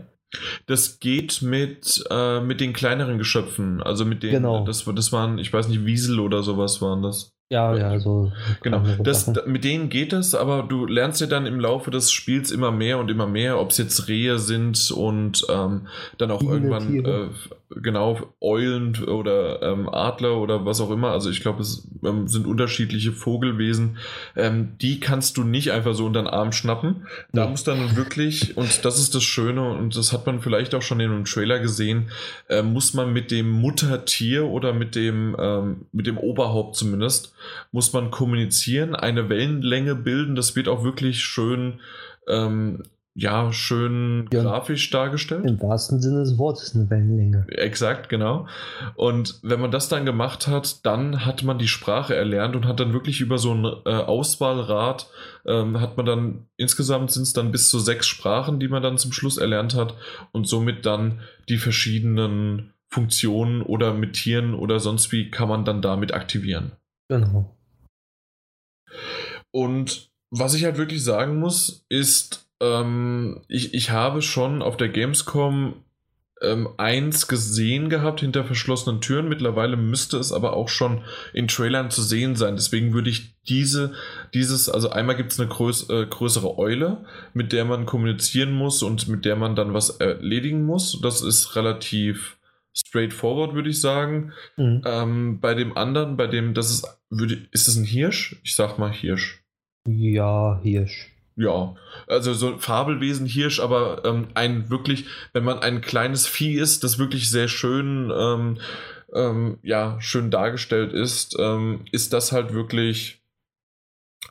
Das geht mit, äh, mit den kleineren Geschöpfen, also mit denen, genau. das, das waren, ich weiß nicht, Wiesel oder sowas waren das. Ja, ja, so. Genau, das, mit denen geht es, aber du lernst ja dann im Laufe des Spiels immer mehr und immer mehr, ob es jetzt Rehe sind und ähm, dann auch Viele irgendwann äh, genau Eulen oder ähm, Adler oder was auch immer. Also ich glaube, es ähm, sind unterschiedliche Vogelwesen. Ähm, die kannst du nicht einfach so unter den Arm schnappen. Da nee. muss dann wirklich, und das ist das Schöne, und das hat man vielleicht auch schon in einem Trailer gesehen, äh, muss man mit dem Muttertier oder mit dem, ähm, mit dem Oberhaupt zumindest, muss man kommunizieren, eine Wellenlänge bilden. Das wird auch wirklich schön, ähm, ja, schön ja, grafisch dargestellt. Im wahrsten Sinne des Wortes eine Wellenlänge. Exakt, genau. Und wenn man das dann gemacht hat, dann hat man die Sprache erlernt und hat dann wirklich über so ein äh, Auswahlrad, ähm, hat man dann, insgesamt sind es dann bis zu sechs Sprachen, die man dann zum Schluss erlernt hat und somit dann die verschiedenen Funktionen oder mit Tieren oder sonst wie kann man dann damit aktivieren. Genau. Und was ich halt wirklich sagen muss, ist, ähm, ich, ich habe schon auf der Gamescom ähm, eins gesehen gehabt hinter verschlossenen Türen. Mittlerweile müsste es aber auch schon in Trailern zu sehen sein. Deswegen würde ich diese, dieses, also einmal gibt es eine größ, äh, größere Eule, mit der man kommunizieren muss und mit der man dann was erledigen muss. Das ist relativ straightforward, würde ich sagen. Mhm. Ähm, bei dem anderen, bei dem, das ist, würde, ist das ein Hirsch? Ich sag mal Hirsch. Ja, Hirsch. Ja, also so ein Fabelwesen Hirsch, aber ähm, ein wirklich, wenn man ein kleines Vieh ist, das wirklich sehr schön, ähm, ähm, ja, schön dargestellt ist, ähm, ist das halt wirklich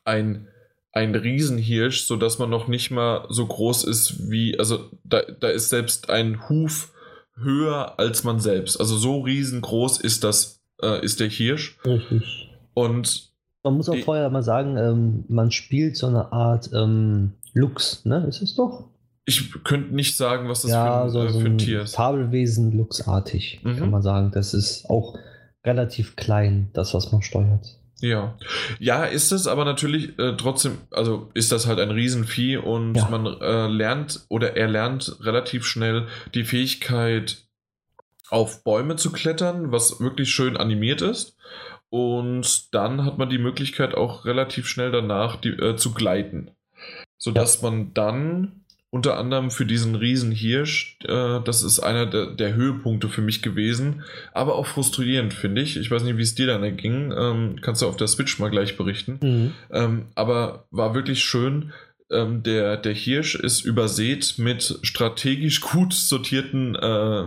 ein, ein Riesenhirsch, sodass man noch nicht mal so groß ist wie, also da, da ist selbst ein Huf höher als man selbst. Also so riesengroß ist das, äh, ist der Hirsch. Richtig. Und man muss auch die, vorher mal sagen, ähm, man spielt so eine Art ähm, Lux, ne? Ist es doch? Ich könnte nicht sagen, was das ja, für, so, äh, für ein Tier ist. Fabelwesen Luxartig, mhm. kann man sagen. Das ist auch relativ klein, das, was man steuert. Ja, ja, ist es, aber natürlich äh, trotzdem, also ist das halt ein Riesenvieh und ja. man äh, lernt oder er lernt relativ schnell die Fähigkeit, auf Bäume zu klettern, was wirklich schön animiert ist. Und dann hat man die Möglichkeit auch relativ schnell danach die, äh, zu gleiten, sodass ja. man dann unter anderem für diesen Riesenhirsch. Äh, das ist einer der, der, Höhepunkte für mich gewesen, aber auch frustrierend, finde ich. Ich weiß nicht, wie es dir dann erging. Ähm, kannst du auf der Switch mal gleich berichten. Mhm. Ähm, aber war wirklich schön, ähm, der, der Hirsch ist übersät mit strategisch gut sortierten äh,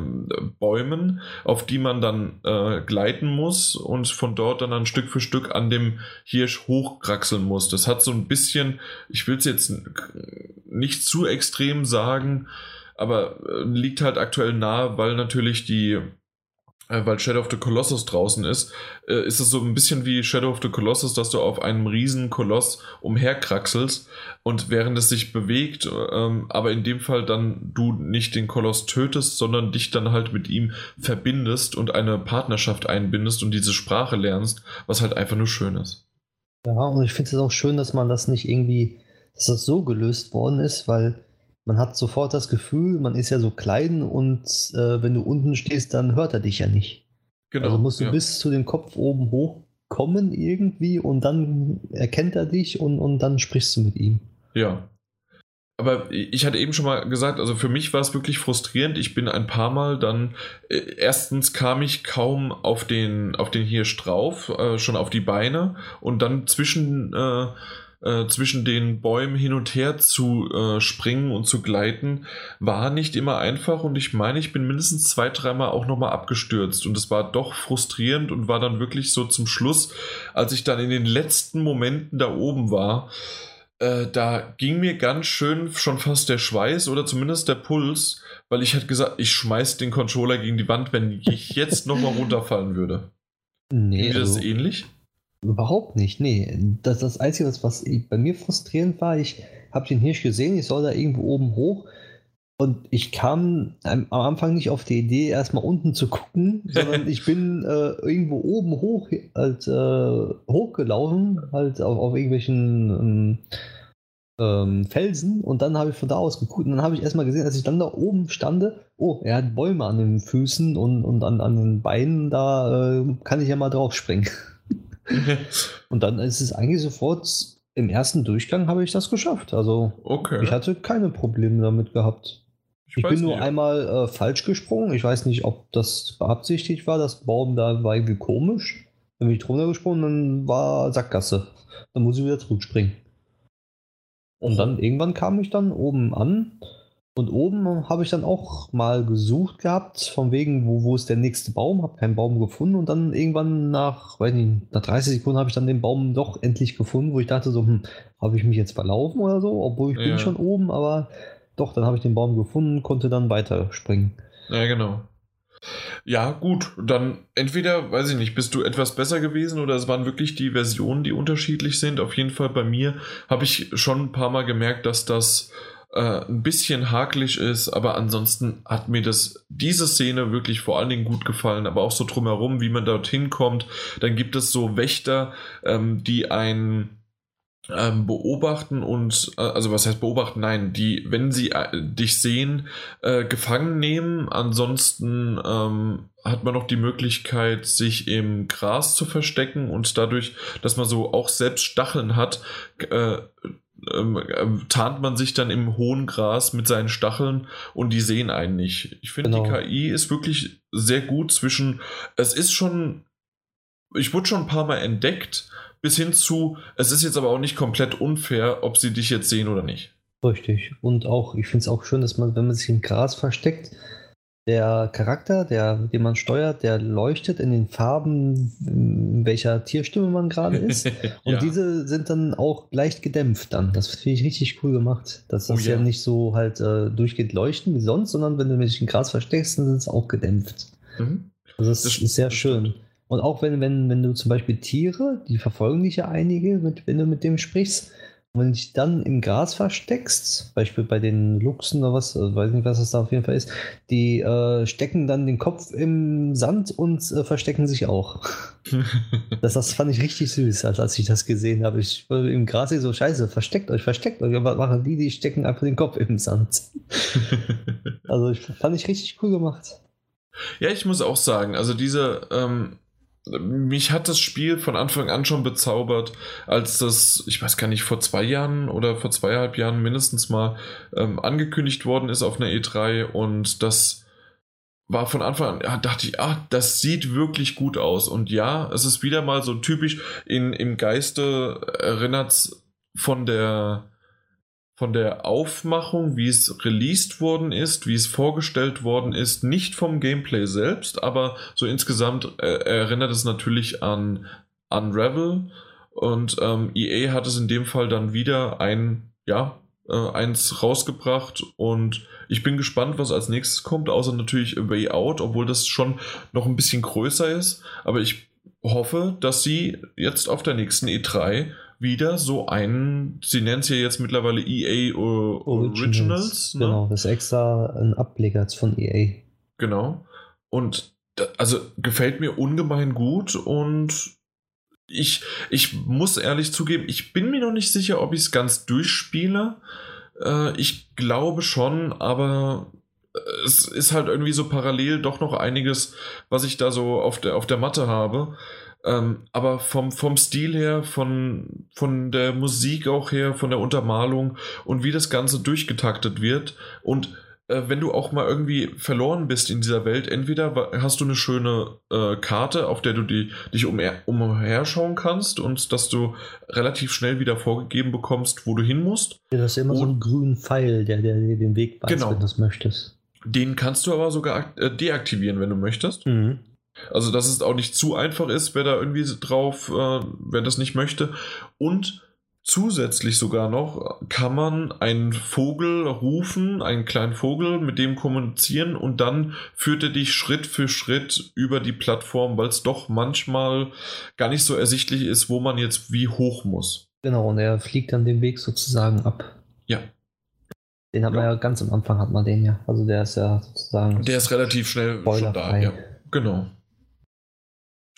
Bäumen, auf die man dann äh, gleiten muss und von dort dann, dann Stück für Stück an dem Hirsch hochkraxeln muss. Das hat so ein bisschen, ich will es jetzt nicht zu extrem sagen, aber äh, liegt halt aktuell nahe, weil natürlich die weil Shadow of the Colossus draußen ist, äh, ist es so ein bisschen wie Shadow of the Colossus, dass du auf einem riesen Koloss umherkraxelst und während es sich bewegt, ähm, aber in dem Fall dann du nicht den Koloss tötest, sondern dich dann halt mit ihm verbindest und eine Partnerschaft einbindest und diese Sprache lernst, was halt einfach nur schön ist. Ja, und ich finde es auch schön, dass man das nicht irgendwie, dass das so gelöst worden ist, weil man hat sofort das Gefühl, man ist ja so klein und äh, wenn du unten stehst, dann hört er dich ja nicht. Genau, also musst du ja. bis zu dem Kopf oben hochkommen irgendwie und dann erkennt er dich und, und dann sprichst du mit ihm. Ja. Aber ich hatte eben schon mal gesagt, also für mich war es wirklich frustrierend. Ich bin ein paar Mal dann, äh, erstens kam ich kaum auf den, auf den Hirsch drauf, äh, schon auf die Beine und dann zwischen äh, zwischen den Bäumen hin und her zu äh, springen und zu gleiten, war nicht immer einfach und ich meine, ich bin mindestens zwei, dreimal auch nochmal abgestürzt und es war doch frustrierend und war dann wirklich so zum Schluss, als ich dann in den letzten Momenten da oben war, äh, da ging mir ganz schön schon fast der Schweiß oder zumindest der Puls, weil ich hatte gesagt, ich schmeiß den Controller gegen die Wand, wenn ich jetzt nochmal runterfallen würde. Nee, Ging also, das ähnlich? Überhaupt nicht, nee. Das, das Einzige, was, was bei mir frustrierend war, ich habe den Hirsch gesehen, ich soll da irgendwo oben hoch und ich kam am Anfang nicht auf die Idee, erstmal unten zu gucken, sondern ich bin äh, irgendwo oben hoch halt, äh, hochgelaufen, halt auf, auf irgendwelchen ähm, ähm, Felsen und dann habe ich von da aus geguckt und dann habe ich erstmal gesehen, als ich dann da oben stande, oh, er hat Bäume an den Füßen und, und an, an den Beinen, da äh, kann ich ja mal drauf springen. Und dann ist es eigentlich sofort im ersten Durchgang habe ich das geschafft. Also okay. ich hatte keine Probleme damit gehabt. Ich, ich bin nur nicht. einmal äh, falsch gesprungen. Ich weiß nicht, ob das beabsichtigt war. Das Baum da war irgendwie komisch. Dann bin ich drunter gesprungen, dann war Sackgasse. Dann muss ich wieder zurückspringen. Und dann irgendwann kam ich dann oben an und oben habe ich dann auch mal gesucht gehabt, von wegen, wo, wo ist der nächste Baum, habe keinen Baum gefunden und dann irgendwann nach, weiß nicht, nach 30 Sekunden habe ich dann den Baum doch endlich gefunden, wo ich dachte so, hm, habe ich mich jetzt verlaufen oder so, obwohl ich ja. bin schon oben, aber doch, dann habe ich den Baum gefunden, konnte dann weiterspringen. Ja, genau. Ja, gut, dann entweder, weiß ich nicht, bist du etwas besser gewesen oder es waren wirklich die Versionen, die unterschiedlich sind. Auf jeden Fall bei mir habe ich schon ein paar Mal gemerkt, dass das äh, ein bisschen hakelig ist, aber ansonsten hat mir das diese Szene wirklich vor allen Dingen gut gefallen, aber auch so drumherum, wie man dorthin kommt. Dann gibt es so Wächter, ähm, die ein ähm, beobachten und, äh, also was heißt beobachten? Nein, die, wenn sie äh, dich sehen, äh, gefangen nehmen. Ansonsten ähm, hat man noch die Möglichkeit, sich im Gras zu verstecken und dadurch, dass man so auch selbst Stacheln hat, äh, ähm, ähm, tarnt man sich dann im hohen Gras mit seinen Stacheln und die sehen einen nicht. Ich finde, genau. die KI ist wirklich sehr gut zwischen, es ist schon, ich wurde schon ein paar Mal entdeckt, bis hin zu, es ist jetzt aber auch nicht komplett unfair, ob sie dich jetzt sehen oder nicht. Richtig. Und auch, ich finde es auch schön, dass man, wenn man sich im Gras versteckt, der Charakter, der, den man steuert, der leuchtet in den Farben, in welcher Tierstimme man gerade ist. Und ja. diese sind dann auch leicht gedämpft dann. Das finde ich richtig cool gemacht. Dass das oh, ja. ja. nicht so halt äh, durchgeht leuchten wie sonst, sondern wenn du dich in Gras versteckst, dann sind es auch gedämpft. Mhm. Also das, das ist sehr schön. Und auch wenn, wenn, wenn du zum Beispiel Tiere, die verfolgen dich ja einige, mit, wenn du mit dem sprichst, wenn du dich dann im Gras versteckst, Beispiel bei den Luchsen oder was, also weiß nicht, was das da auf jeden Fall ist, die äh, stecken dann den Kopf im Sand und äh, verstecken sich auch. das, das fand ich richtig süß, als, als ich das gesehen habe. Ich war im Gras so, scheiße, versteckt euch, versteckt euch. Aber machen die, die stecken einfach den Kopf im Sand. also ich, fand ich richtig cool gemacht. Ja, ich muss auch sagen, also diese, ähm, mich hat das Spiel von Anfang an schon bezaubert, als das, ich weiß gar nicht, vor zwei Jahren oder vor zweieinhalb Jahren mindestens mal ähm, angekündigt worden ist auf einer E3 und das war von Anfang an, ja, dachte ich, ah, das sieht wirklich gut aus. Und ja, es ist wieder mal so typisch, in, im Geiste erinnert es von der von der Aufmachung, wie es released worden ist, wie es vorgestellt worden ist, nicht vom Gameplay selbst, aber so insgesamt äh, erinnert es natürlich an Unravel. Und ähm, EA hat es in dem Fall dann wieder ein, ja, äh, eins rausgebracht. Und ich bin gespannt, was als nächstes kommt, außer natürlich A Way Out, obwohl das schon noch ein bisschen größer ist, aber ich hoffe, dass sie jetzt auf der nächsten E3 wieder so einen, sie nennen es ja jetzt mittlerweile EA Originals. Originals ne? Genau, das ist extra ein Ableger von EA. Genau. Und also gefällt mir ungemein gut und ich, ich muss ehrlich zugeben, ich bin mir noch nicht sicher, ob ich es ganz durchspiele. Äh, ich glaube schon, aber es ist halt irgendwie so parallel doch noch einiges, was ich da so auf der, auf der Matte habe. Ähm, aber vom, vom Stil her, von, von der Musik auch her, von der Untermalung und wie das Ganze durchgetaktet wird und äh, wenn du auch mal irgendwie verloren bist in dieser Welt, entweder hast du eine schöne äh, Karte, auf der du die, dich umher, umherschauen kannst und dass du relativ schnell wieder vorgegeben bekommst, wo du hin musst. Ja, das ist immer und, so ein grünen Pfeil, der, dir den Weg weist, genau. wenn du das möchtest. Den kannst du aber sogar äh, deaktivieren, wenn du möchtest. Mhm. Also, dass es auch nicht zu einfach ist, wer da irgendwie drauf, äh, wer das nicht möchte. Und zusätzlich sogar noch kann man einen Vogel rufen, einen kleinen Vogel, mit dem kommunizieren und dann führt er dich Schritt für Schritt über die Plattform, weil es doch manchmal gar nicht so ersichtlich ist, wo man jetzt wie hoch muss. Genau, und er fliegt dann den Weg sozusagen ab. Ja. Den hat ja. man ja ganz am Anfang hat man den ja. Also der ist ja sozusagen. Der ist relativ schnell schon da, ja. Genau.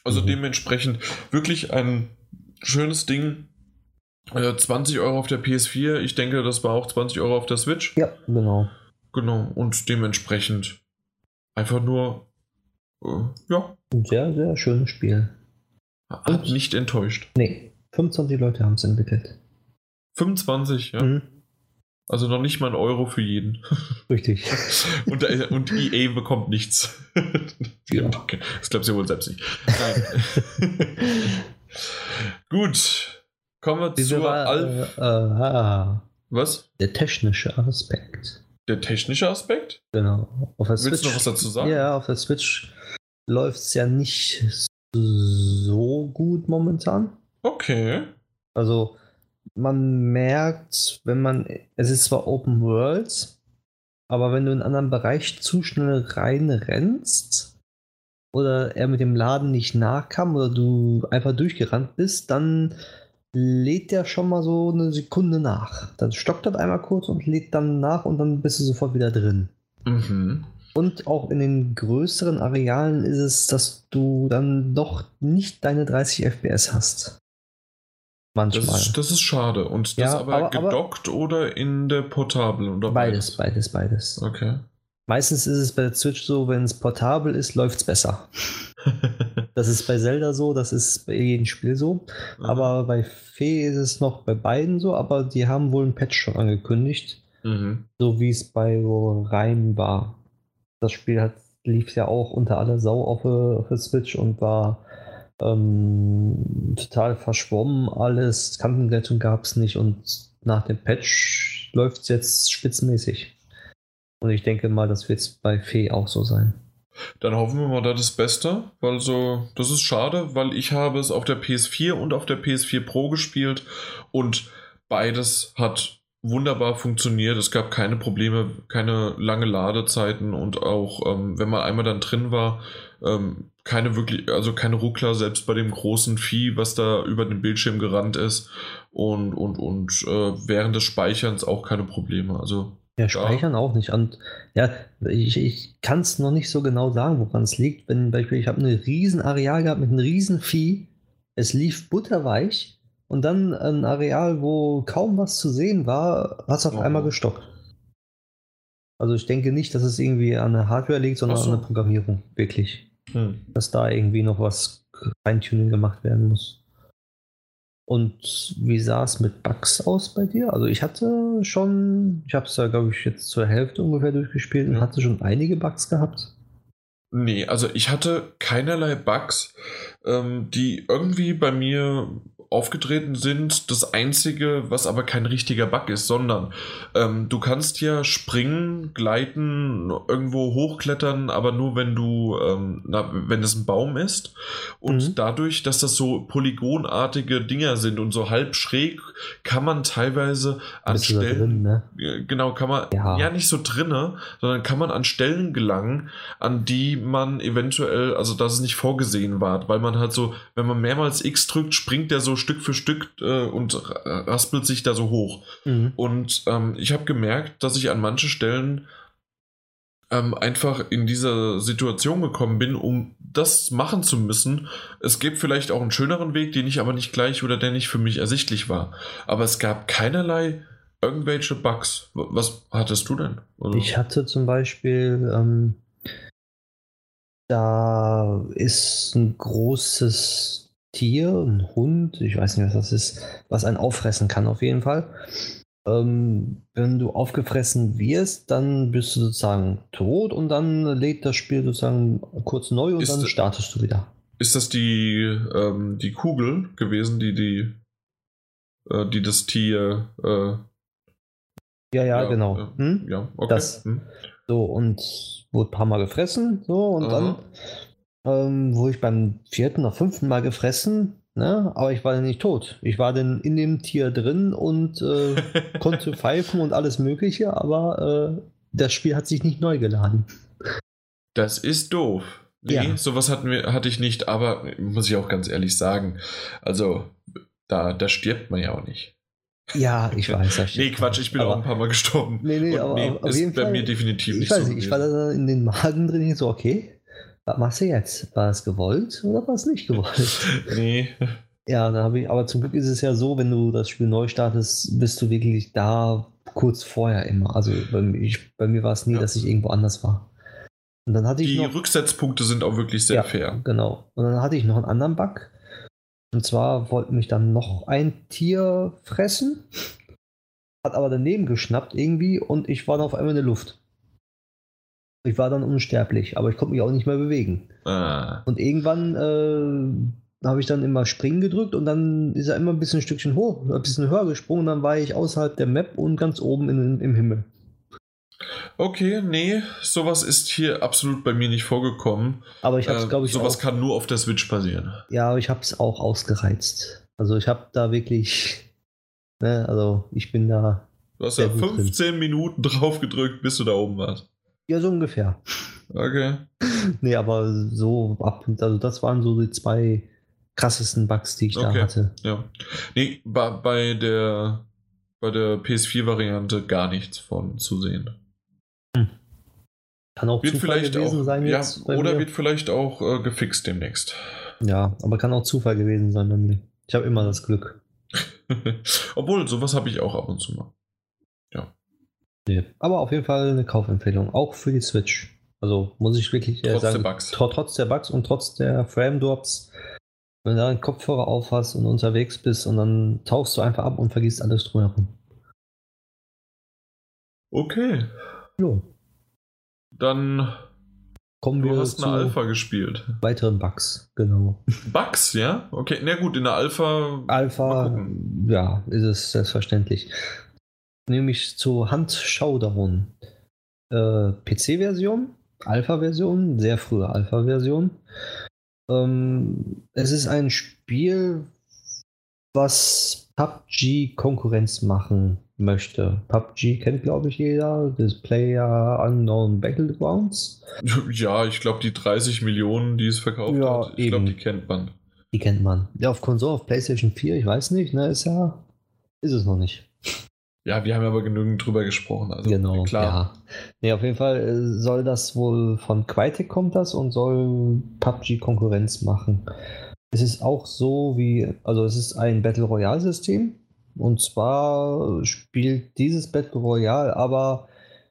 Also mhm. dementsprechend wirklich ein schönes Ding. 20 äh, Euro auf der PS4. Ich denke, das war auch 20 Euro auf der Switch. Ja, genau. Genau. Und dementsprechend einfach nur, äh, ja. Ein sehr, sehr schönes Spiel. Hat nicht enttäuscht. Nee, 25 Leute haben es entwickelt. 25, ja. Mhm. Also noch nicht mal ein Euro für jeden. Richtig. und, und EA bekommt nichts. ja. Das glaubst du ja wohl selbst nicht. Nein. Gut. Kommen wir Diese zur Alf. Äh, was? Der technische Aspekt. Der technische Aspekt? Genau. Auf der Willst Switch, du noch was dazu sagen? Ja, auf der Switch läuft es ja nicht so gut momentan. Okay. Also man merkt, wenn man, es ist zwar Open World, aber wenn du in einen anderen Bereich zu schnell reinrennst oder er mit dem Laden nicht nachkam oder du einfach durchgerannt bist, dann lädt der schon mal so eine Sekunde nach. Dann stockt er einmal kurz und lädt dann nach und dann bist du sofort wieder drin. Mhm. Und auch in den größeren Arealen ist es, dass du dann doch nicht deine 30 FPS hast. Manchmal. Das ist, das ist schade. Und das ja, aber, aber gedockt aber oder in der Portable? Oder beides, beides, beides. Okay. Meistens ist es bei der Switch so, wenn es portabel ist, läuft es besser. das ist bei Zelda so, das ist bei jedem Spiel so. Mhm. Aber bei Fee ist es noch bei beiden so, aber die haben wohl ein Patch schon angekündigt. Mhm. So wie es bei Reim war. Das Spiel hat, lief ja auch unter aller Sau auf, auf der Switch und war ähm, total verschwommen alles, Kantenglättung gab es nicht und nach dem Patch läuft es jetzt spitzenmäßig. Und ich denke mal, das wird es bei Fee auch so sein. Dann hoffen wir mal da das Beste, weil so, das ist schade, weil ich habe es auf der PS4 und auf der PS4 Pro gespielt und beides hat wunderbar funktioniert. Es gab keine Probleme, keine lange Ladezeiten und auch, ähm, wenn man einmal dann drin war, ähm, keine wirklich, also keine Ruckler, selbst bei dem großen Vieh, was da über den Bildschirm gerannt ist. und, und, und äh, während des Speicherns auch keine Probleme. Also ja, speichern ja. auch nicht. Und ja, ich, ich kann es noch nicht so genau sagen, woran es liegt. Wenn Beispiel, ich habe ein riesen Areal gehabt mit einem riesen Vieh, es lief butterweich und dann ein Areal, wo kaum was zu sehen war, hat es auf oh. einmal gestockt. Also ich denke nicht, dass es irgendwie an der Hardware liegt, sondern so. an der Programmierung, wirklich. Hm. Dass da irgendwie noch was Feintuning gemacht werden muss. Und wie sah es mit Bugs aus bei dir? Also ich hatte schon, ich habe es ja, glaube ich, jetzt zur Hälfte ungefähr durchgespielt und hatte schon einige Bugs gehabt. Nee, also ich hatte keinerlei Bugs, ähm, die irgendwie bei mir aufgetreten sind. Das einzige, was aber kein richtiger Bug ist, sondern ähm, du kannst ja springen, gleiten, irgendwo hochklettern, aber nur wenn du, ähm, na, wenn es ein Baum ist. Und mhm. dadurch, dass das so polygonartige Dinger sind und so halb schräg, kann man teilweise an Stellen, drin, ne? genau, kann man ja. ja nicht so drinne, sondern kann man an Stellen gelangen, an die man eventuell, also dass es nicht vorgesehen war, weil man halt so, wenn man mehrmals X drückt, springt der so Stück für Stück äh, und raspelt sich da so hoch. Mhm. Und ähm, ich habe gemerkt, dass ich an manchen Stellen ähm, einfach in dieser Situation gekommen bin, um das machen zu müssen. Es gibt vielleicht auch einen schöneren Weg, den ich aber nicht gleich oder der nicht für mich ersichtlich war. Aber es gab keinerlei irgendwelche Bugs. Was hattest du denn? Oder? Ich hatte zum Beispiel, ähm, da ist ein großes Tier, ein Hund, ich weiß nicht, was das ist, was einen auffressen kann auf jeden Fall. Ähm, wenn du aufgefressen wirst, dann bist du sozusagen tot und dann lädt das Spiel sozusagen kurz neu und ist, dann startest du wieder. Ist das die, ähm, die Kugel gewesen, die die, äh, die das Tier äh, ja, ja, ja, genau. Hm? Ja, okay. Das, hm. So, und wurde ein paar Mal gefressen, so, und Aha. dann ähm, wo ich beim vierten oder fünften Mal gefressen, ne? aber ich war dann nicht tot. Ich war dann in dem Tier drin und äh, konnte pfeifen und alles Mögliche, aber äh, das Spiel hat sich nicht neu geladen. Das ist doof. Nee, ja. sowas hatten wir, hatte ich nicht, aber muss ich auch ganz ehrlich sagen, also da, da stirbt man ja auch nicht. Ja, ich weiß. Das nee, Quatsch, ich bin aber, auch ein paar Mal gestorben. Nee, nee, aber nee, auf jeden bei Fall, mir definitiv nicht ich weiß so. Nicht, ich war da in den Magen drin, so, okay, was machst du jetzt? War es gewollt oder war es nicht gewollt? nee. Ja, dann habe ich, aber zum Glück ist es ja so, wenn du das Spiel neu startest, bist du wirklich da kurz vorher immer. Also bei, ich, bei mir war es nie, ja. dass ich irgendwo anders war. Und dann hatte ich Die noch, Rücksetzpunkte sind auch wirklich sehr ja, fair. Genau. Und dann hatte ich noch einen anderen Bug. Und zwar wollte mich dann noch ein Tier fressen, hat aber daneben geschnappt irgendwie und ich war dann auf einmal in der Luft. Ich war dann unsterblich, aber ich konnte mich auch nicht mehr bewegen. Ah. Und irgendwann äh, habe ich dann immer Springen gedrückt und dann ist er immer ein bisschen ein Stückchen hoch, ein bisschen höher gesprungen und dann war ich außerhalb der Map und ganz oben in, im Himmel. Okay, nee, sowas ist hier absolut bei mir nicht vorgekommen. Aber ich habe es, äh, glaube ich, sowas auch, kann nur auf der Switch passieren. Ja, aber ich habe es auch ausgereizt. Also ich habe da wirklich, ne, also ich bin da. Du hast ja 15 drin. Minuten drauf gedrückt, bis du da oben warst. Ja, so ungefähr. Okay. nee, aber so ab, also das waren so die zwei krassesten Bugs, die ich okay. da hatte. Ja. Nee, bei, bei der bei der PS4-Variante gar nichts von zu sehen. Hm. Kann auch wird Zufall gewesen auch, sein ja, Oder mir. wird vielleicht auch äh, gefixt demnächst. Ja, aber kann auch Zufall gewesen sein bei mir. Ich habe immer das Glück. Obwohl, sowas habe ich auch ab und zu mal. Nee. Aber auf jeden Fall eine Kaufempfehlung, auch für die Switch. Also muss ich wirklich trotz sagen, der Bugs. trotz der Bugs und trotz der Frame-Drops, wenn du da einen Kopfhörer auf hast und unterwegs bist und dann tauchst du einfach ab und vergisst alles drumherum. Okay. Jo. Dann kommen du wir hast eine Alpha gespielt. Weiteren Bugs, genau. Bugs, ja? Okay, na gut, in der Alpha. Alpha, ja, ist es selbstverständlich nämlich zu Hand Showdown. Äh, PC-Version, Alpha-Version, sehr frühe Alpha-Version. Ähm, es ist ein Spiel, was PUBG Konkurrenz machen möchte. PUBG kennt, glaube ich, jeder. Das Player Unknown Battlegrounds. Ja, ich glaube, die 30 Millionen, die es verkauft ja, hat, ich glaube, die kennt man. Die kennt man. Ja, auf Konsole, auf PlayStation 4, ich weiß nicht, ne, ist ja Ist es noch nicht. Ja, wir haben aber genügend drüber gesprochen. Also genau, klar. Ja. Nee, auf jeden Fall äh, soll das wohl von Quitec kommt das und soll PUBG Konkurrenz machen. Es ist auch so wie, also es ist ein Battle Royale System und zwar spielt dieses Battle Royale aber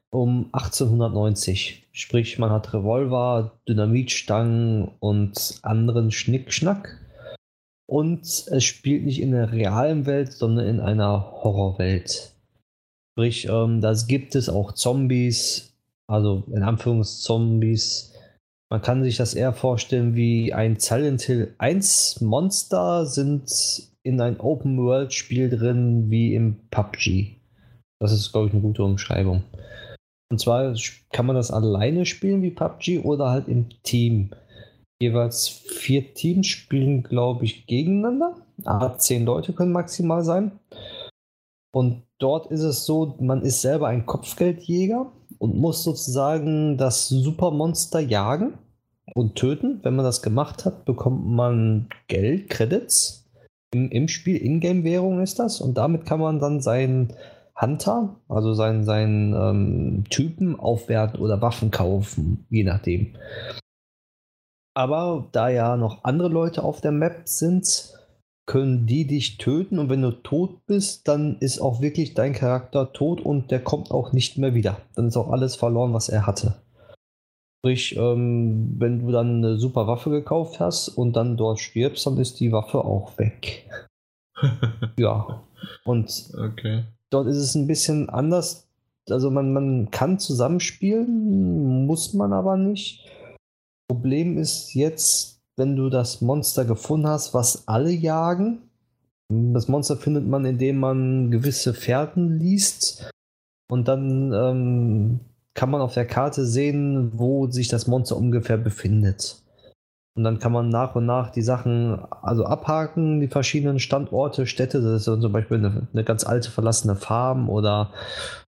um 1890. Sprich, man hat Revolver, Dynamitstangen und anderen Schnickschnack. Und es spielt nicht in der realen Welt, sondern in einer Horrorwelt. Sprich, ähm, da gibt es auch Zombies, also in Anführungszombies. Man kann sich das eher vorstellen wie ein Silent Hill 1 Monster sind in ein Open World Spiel drin wie im PUBG. Das ist, glaube ich, eine gute Umschreibung. Und zwar kann man das alleine spielen wie PUBG oder halt im Team. Jeweils vier Teams spielen, glaube ich, gegeneinander. Ah, zehn Leute können maximal sein. Und dort ist es so, man ist selber ein Kopfgeldjäger und muss sozusagen das Supermonster jagen und töten. Wenn man das gemacht hat, bekommt man Geld, Credits. Im, im Spiel, Ingame-Währung ist das. Und damit kann man dann seinen Hunter, also seinen, seinen ähm, Typen aufwerten oder Waffen kaufen, je nachdem. Aber da ja noch andere Leute auf der Map sind, können die dich töten und wenn du tot bist, dann ist auch wirklich dein Charakter tot und der kommt auch nicht mehr wieder. Dann ist auch alles verloren, was er hatte. Sprich, ähm, wenn du dann eine super Waffe gekauft hast und dann dort stirbst, dann ist die Waffe auch weg. ja. Und okay. dort ist es ein bisschen anders. Also man, man kann zusammenspielen, muss man aber nicht. Problem ist jetzt, wenn du das Monster gefunden hast, was alle jagen. Das Monster findet man, indem man gewisse Fährten liest. Und dann ähm, kann man auf der Karte sehen, wo sich das Monster ungefähr befindet. Und dann kann man nach und nach die Sachen also abhaken, die verschiedenen Standorte, Städte. Das ist zum Beispiel eine, eine ganz alte verlassene Farm oder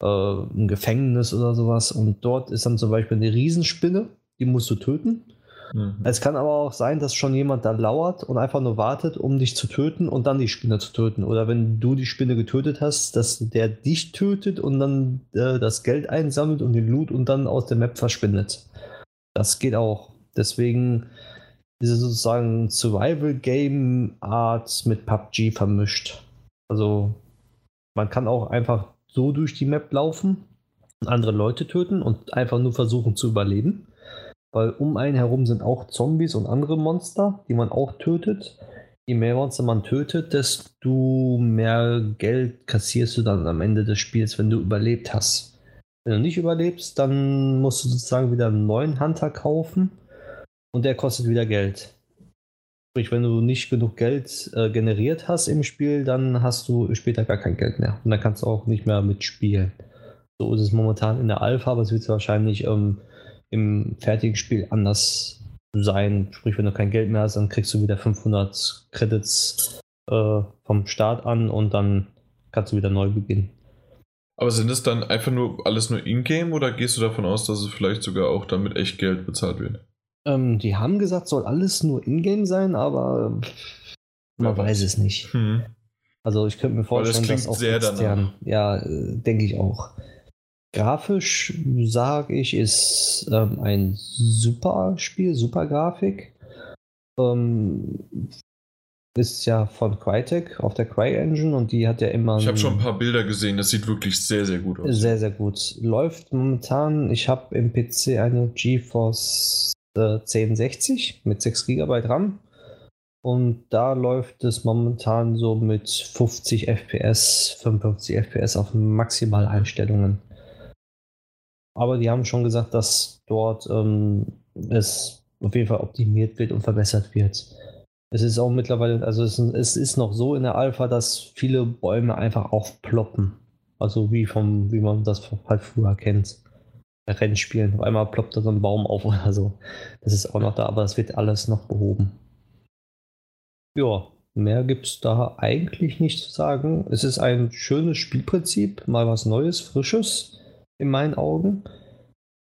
äh, ein Gefängnis oder sowas. Und dort ist dann zum Beispiel eine Riesenspinne, die musst du töten. Mhm. Es kann aber auch sein, dass schon jemand da lauert und einfach nur wartet, um dich zu töten und dann die Spinne zu töten. Oder wenn du die Spinne getötet hast, dass der dich tötet und dann äh, das Geld einsammelt und den Loot und dann aus der Map verschwindet. Das geht auch. Deswegen ist es sozusagen Survival-Game-Art mit PUBG vermischt. Also man kann auch einfach so durch die Map laufen und andere Leute töten und einfach nur versuchen zu überleben weil um einen herum sind auch Zombies und andere Monster, die man auch tötet. Je mehr Monster man tötet, desto mehr Geld kassierst du dann am Ende des Spiels, wenn du überlebt hast. Wenn du nicht überlebst, dann musst du sozusagen wieder einen neuen Hunter kaufen und der kostet wieder Geld. Sprich, wenn du nicht genug Geld äh, generiert hast im Spiel, dann hast du später gar kein Geld mehr. Und dann kannst du auch nicht mehr mitspielen. So ist es momentan in der Alpha, aber es wird wahrscheinlich ähm, im fertigen Spiel anders sein. Sprich, wenn du kein Geld mehr hast, dann kriegst du wieder 500 Credits äh, vom Start an und dann kannst du wieder neu beginnen. Aber sind es dann einfach nur alles nur Ingame oder gehst du davon aus, dass es vielleicht sogar auch damit echt Geld bezahlt wird? Ähm, die haben gesagt, soll alles nur Ingame sein, aber man weiß es nicht. Hm. Also ich könnte mir vorstellen, das dass auch sehr extern, danach. ja, äh, denke ich auch. Grafisch sage ich, ist ähm, ein super Spiel, super Grafik. Ähm, ist ja von Crytek auf der CryEngine und die hat ja immer. Ich habe schon ein paar Bilder gesehen, das sieht wirklich sehr, sehr gut aus. Sehr, sehr gut. Läuft momentan, ich habe im PC eine GeForce äh, 1060 mit 6 GB RAM. Und da läuft es momentan so mit 50 FPS, 55 FPS auf Maximaleinstellungen. Aber die haben schon gesagt, dass dort ähm, es auf jeden Fall optimiert wird und verbessert wird. Es ist auch mittlerweile, also es, es, ist noch so in der Alpha, dass viele Bäume einfach aufploppen. Also wie vom, wie man das halt früher kennt. Bei Rennspielen. Auf einmal ploppt da so ein Baum auf oder so. Das ist auch noch da, aber das wird alles noch behoben. Ja, mehr gibt es da eigentlich nicht zu sagen. Es ist ein schönes Spielprinzip, mal was Neues, Frisches in meinen Augen.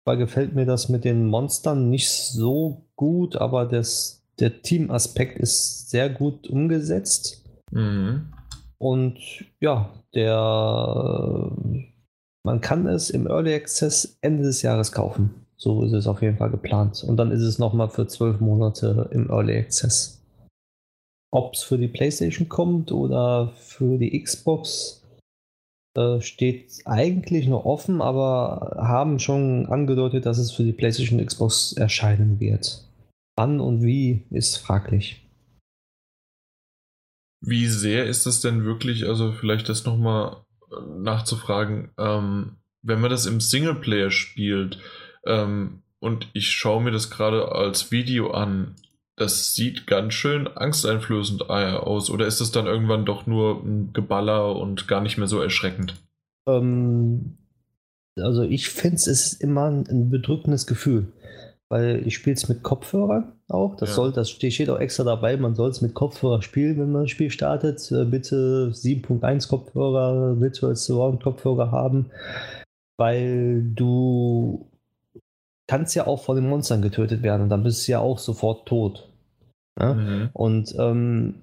Weil gefällt mir das mit den Monstern nicht so gut, aber das, der Teamaspekt ist sehr gut umgesetzt. Mhm. und ja, der man kann es im Early Access Ende des Jahres kaufen. So ist es auf jeden Fall geplant. Und dann ist es nochmal für zwölf Monate im Early Access. Ob es für die PlayStation kommt oder für die Xbox, äh, steht eigentlich noch offen, aber haben schon angedeutet, dass es für die PlayStation Xbox erscheinen wird. Wann und wie ist fraglich. Wie sehr ist das denn wirklich, also vielleicht das nochmal nachzufragen, ähm, wenn man das im Singleplayer spielt ähm, und ich schaue mir das gerade als Video an, das sieht ganz schön angsteinflößend aus. Oder ist das dann irgendwann doch nur ein Geballer und gar nicht mehr so erschreckend? Ähm, also ich finde es ist immer ein bedrückendes Gefühl weil ich spiele es mit Kopfhörern auch. Das ja. soll, das steht auch extra dabei, man soll es mit Kopfhörer spielen, wenn man das Spiel startet. Äh, bitte 7.1 Kopfhörer, Virtual Surround Kopfhörer haben, weil du kannst ja auch von den Monstern getötet werden und dann bist du ja auch sofort tot. Ja? Mhm. Und ähm,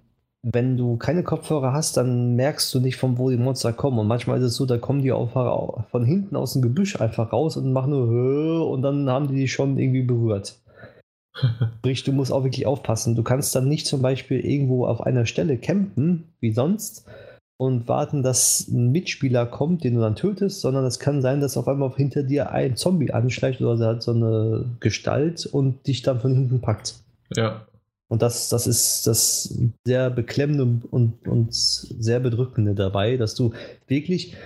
wenn du keine Kopfhörer hast, dann merkst du nicht, von wo die Monster kommen. Und manchmal ist es so, da kommen die auch von hinten aus dem Gebüsch einfach raus und machen nur und dann haben die dich schon irgendwie berührt. Sprich, du musst auch wirklich aufpassen. Du kannst dann nicht zum Beispiel irgendwo auf einer Stelle campen, wie sonst, und warten, dass ein Mitspieler kommt, den du dann tötest, sondern es kann sein, dass auf einmal hinter dir ein Zombie anschleicht oder hat so eine Gestalt und dich dann von hinten packt. Ja. Und das, das ist das sehr beklemmende und, und sehr bedrückende dabei, dass du wirklich,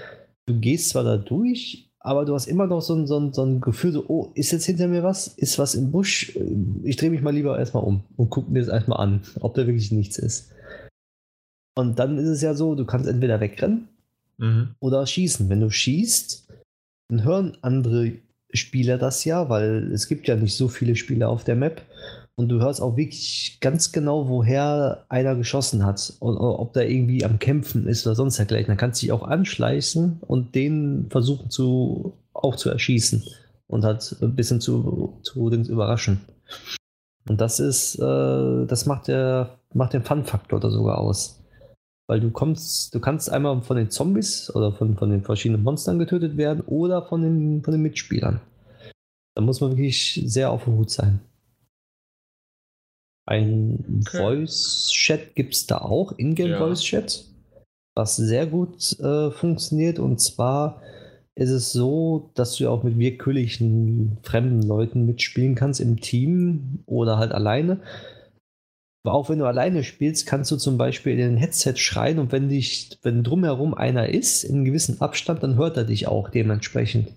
du gehst zwar da durch, aber du hast immer noch so ein, so, ein, so ein Gefühl, so, oh, ist jetzt hinter mir was? Ist was im Busch? Ich drehe mich mal lieber erstmal um und gucke mir das erstmal an, ob da wirklich nichts ist. Und dann ist es ja so, du kannst entweder wegrennen mhm. oder schießen. Wenn du schießt, dann hören andere Spieler das ja, weil es gibt ja nicht so viele Spieler auf der Map. Und du hörst auch wirklich ganz genau, woher einer geschossen hat und ob der irgendwie am Kämpfen ist oder sonst dergleichen. Dann kannst du dich auch anschleichen und den versuchen zu, auch zu erschießen und halt ein bisschen zu, zu überraschen. Und das ist, äh, das macht, der, macht den Fun-Faktor da sogar aus. Weil du kommst, du kannst einmal von den Zombies oder von, von den verschiedenen Monstern getötet werden oder von den, von den Mitspielern. Da muss man wirklich sehr auf der Hut sein. Ein okay. Voice-Chat gibt es da auch, Ingame ja. Was sehr gut äh, funktioniert. Und zwar ist es so, dass du auch mit willkürlichen fremden Leuten mitspielen kannst im Team oder halt alleine. Aber auch wenn du alleine spielst, kannst du zum Beispiel in den Headset schreien und wenn dich, wenn drumherum einer ist, in einem gewissen Abstand, dann hört er dich auch dementsprechend.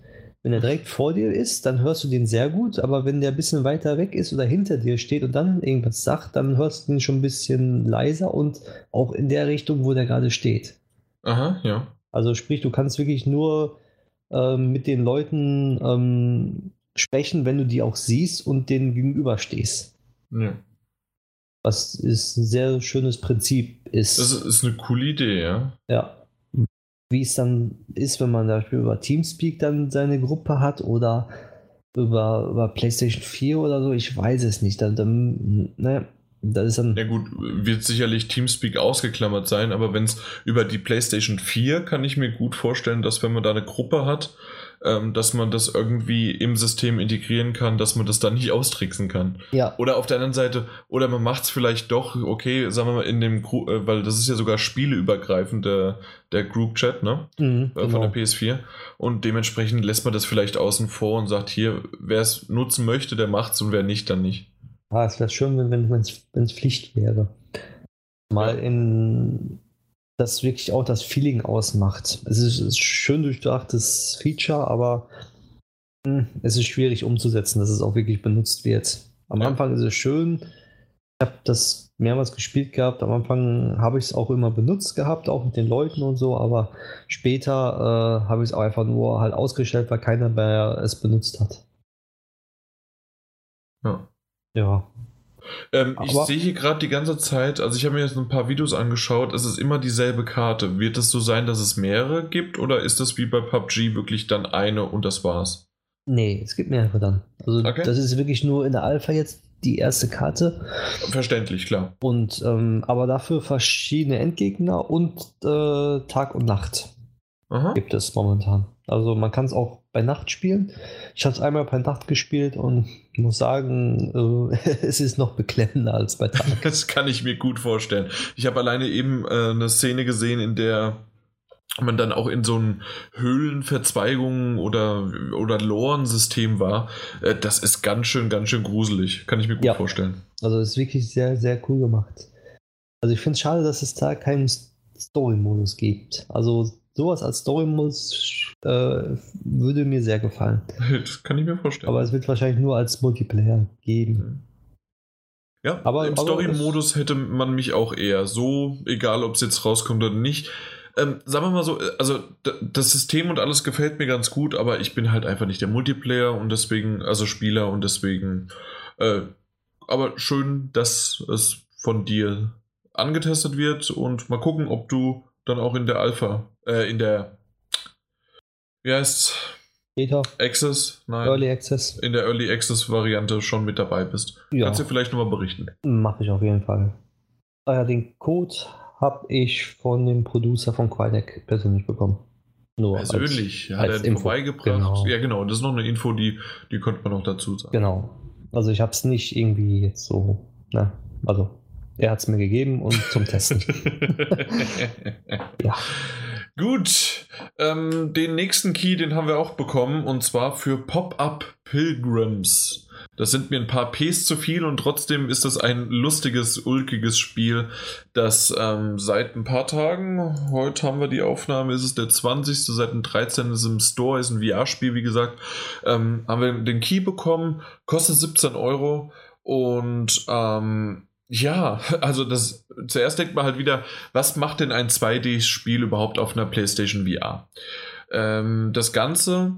Wenn er direkt vor dir ist, dann hörst du den sehr gut, aber wenn der ein bisschen weiter weg ist oder hinter dir steht und dann irgendwas sagt, dann hörst du ihn schon ein bisschen leiser und auch in der Richtung, wo der gerade steht. Aha, ja. Also sprich, du kannst wirklich nur ähm, mit den Leuten ähm, sprechen, wenn du die auch siehst und denen gegenüberstehst. Ja. Was ist ein sehr schönes Prinzip ist. Das ist eine coole Idee, ja. Ja wie es dann ist, wenn man zum Beispiel über Teamspeak dann seine Gruppe hat oder über, über PlayStation 4 oder so, ich weiß es nicht. Dann, dann ne, das ist dann. Ja, gut, wird sicherlich Teamspeak ausgeklammert sein, aber wenn es über die PlayStation 4 kann ich mir gut vorstellen, dass wenn man da eine Gruppe hat, ähm, dass man das irgendwie im System integrieren kann, dass man das dann nicht austricksen kann. Ja. Oder auf der anderen Seite, oder man macht es vielleicht doch, okay, sagen wir mal, in dem, Gru äh, weil das ist ja sogar spieleübergreifend, der, der Group Chat, ne? Mhm, äh, von der genau. PS4. Und dementsprechend lässt man das vielleicht außen vor und sagt, hier, wer es nutzen möchte, der macht's und wer nicht, dann nicht. Ah, es wäre schön, wenn es Pflicht wäre. Mal in das wirklich auch das Feeling ausmacht. Es ist, ein schön durchdachtes Feature, aber mh, hm, es ist schwierig umzusetzen, dass es auch wirklich benutzt wird. Am ja. Anfang ist es schön. Ich habe das mehrmals gespielt gehabt. Am Anfang habe ich es auch immer benutzt gehabt, auch mit den Leuten und so, aber später äh, habe ich es auch einfach nur halt ausgestellt, weil keiner mehr es benutzt hat. Ja. Ja. Ähm, ich sehe hier gerade die ganze Zeit, also ich habe mir jetzt ein paar Videos angeschaut, es ist immer dieselbe Karte. Wird es so sein, dass es mehrere gibt oder ist das wie bei PUBG wirklich dann eine und das war's? Nee, es gibt mehrere dann. Also okay. das ist wirklich nur in der Alpha jetzt die erste Karte. Verständlich, klar. Und ähm, aber dafür verschiedene Endgegner und äh, Tag und Nacht Aha. gibt es momentan. Also man kann es auch bei Nacht spielen. Ich habe es einmal bei Nacht gespielt und muss sagen, äh, es ist noch beklemmender als bei Tag. Das kann ich mir gut vorstellen. Ich habe alleine eben äh, eine Szene gesehen, in der man dann auch in so einem Höhlenverzweigungen oder, oder Loren-System war, äh, das ist ganz schön, ganz schön gruselig. Kann ich mir gut ja. vorstellen. Also es ist wirklich sehr, sehr cool gemacht. Also ich finde es schade, dass es da keinen Story-Modus gibt. Also sowas als Story-Modus äh, würde mir sehr gefallen. Das kann ich mir vorstellen. Aber es wird wahrscheinlich nur als Multiplayer geben. Ja, aber im Story-Modus hätte man mich auch eher so, egal ob es jetzt rauskommt oder nicht, ähm, sagen wir mal so, äh, also das System und alles gefällt mir ganz gut, aber ich bin halt einfach nicht der Multiplayer und deswegen, also Spieler und deswegen, äh, aber schön, dass es von dir angetestet wird und mal gucken, ob du dann auch in der Alpha, äh, in der, wie heißt's? Beta. Access? Nein. Early Access. In der Early Access Variante schon mit dabei bist. Ja. Kannst du vielleicht nochmal berichten? Mache ich auf jeden Fall. Ah den Code habe ich von dem Producer von Quinec persönlich bekommen. Nur persönlich, als, hat als er Info. vorbeigebracht. Genau. Ja, genau, das ist noch eine Info, die, die könnte man noch dazu sagen. Genau. Also ich habe es nicht irgendwie jetzt so, ne? Also er hat es mir gegeben und zum Testen. ja. Gut, ähm, den nächsten Key, den haben wir auch bekommen und zwar für Pop-Up Pilgrims. Das sind mir ein paar Ps zu viel und trotzdem ist das ein lustiges, ulkiges Spiel, das ähm, seit ein paar Tagen, heute haben wir die Aufnahme, ist es der 20. seit dem 13. ist im Store, ist ein VR-Spiel, wie gesagt, ähm, haben wir den Key bekommen, kostet 17 Euro und ähm, ja, also das zuerst denkt man halt wieder, was macht denn ein 2D-Spiel überhaupt auf einer PlayStation VR? Ähm, das Ganze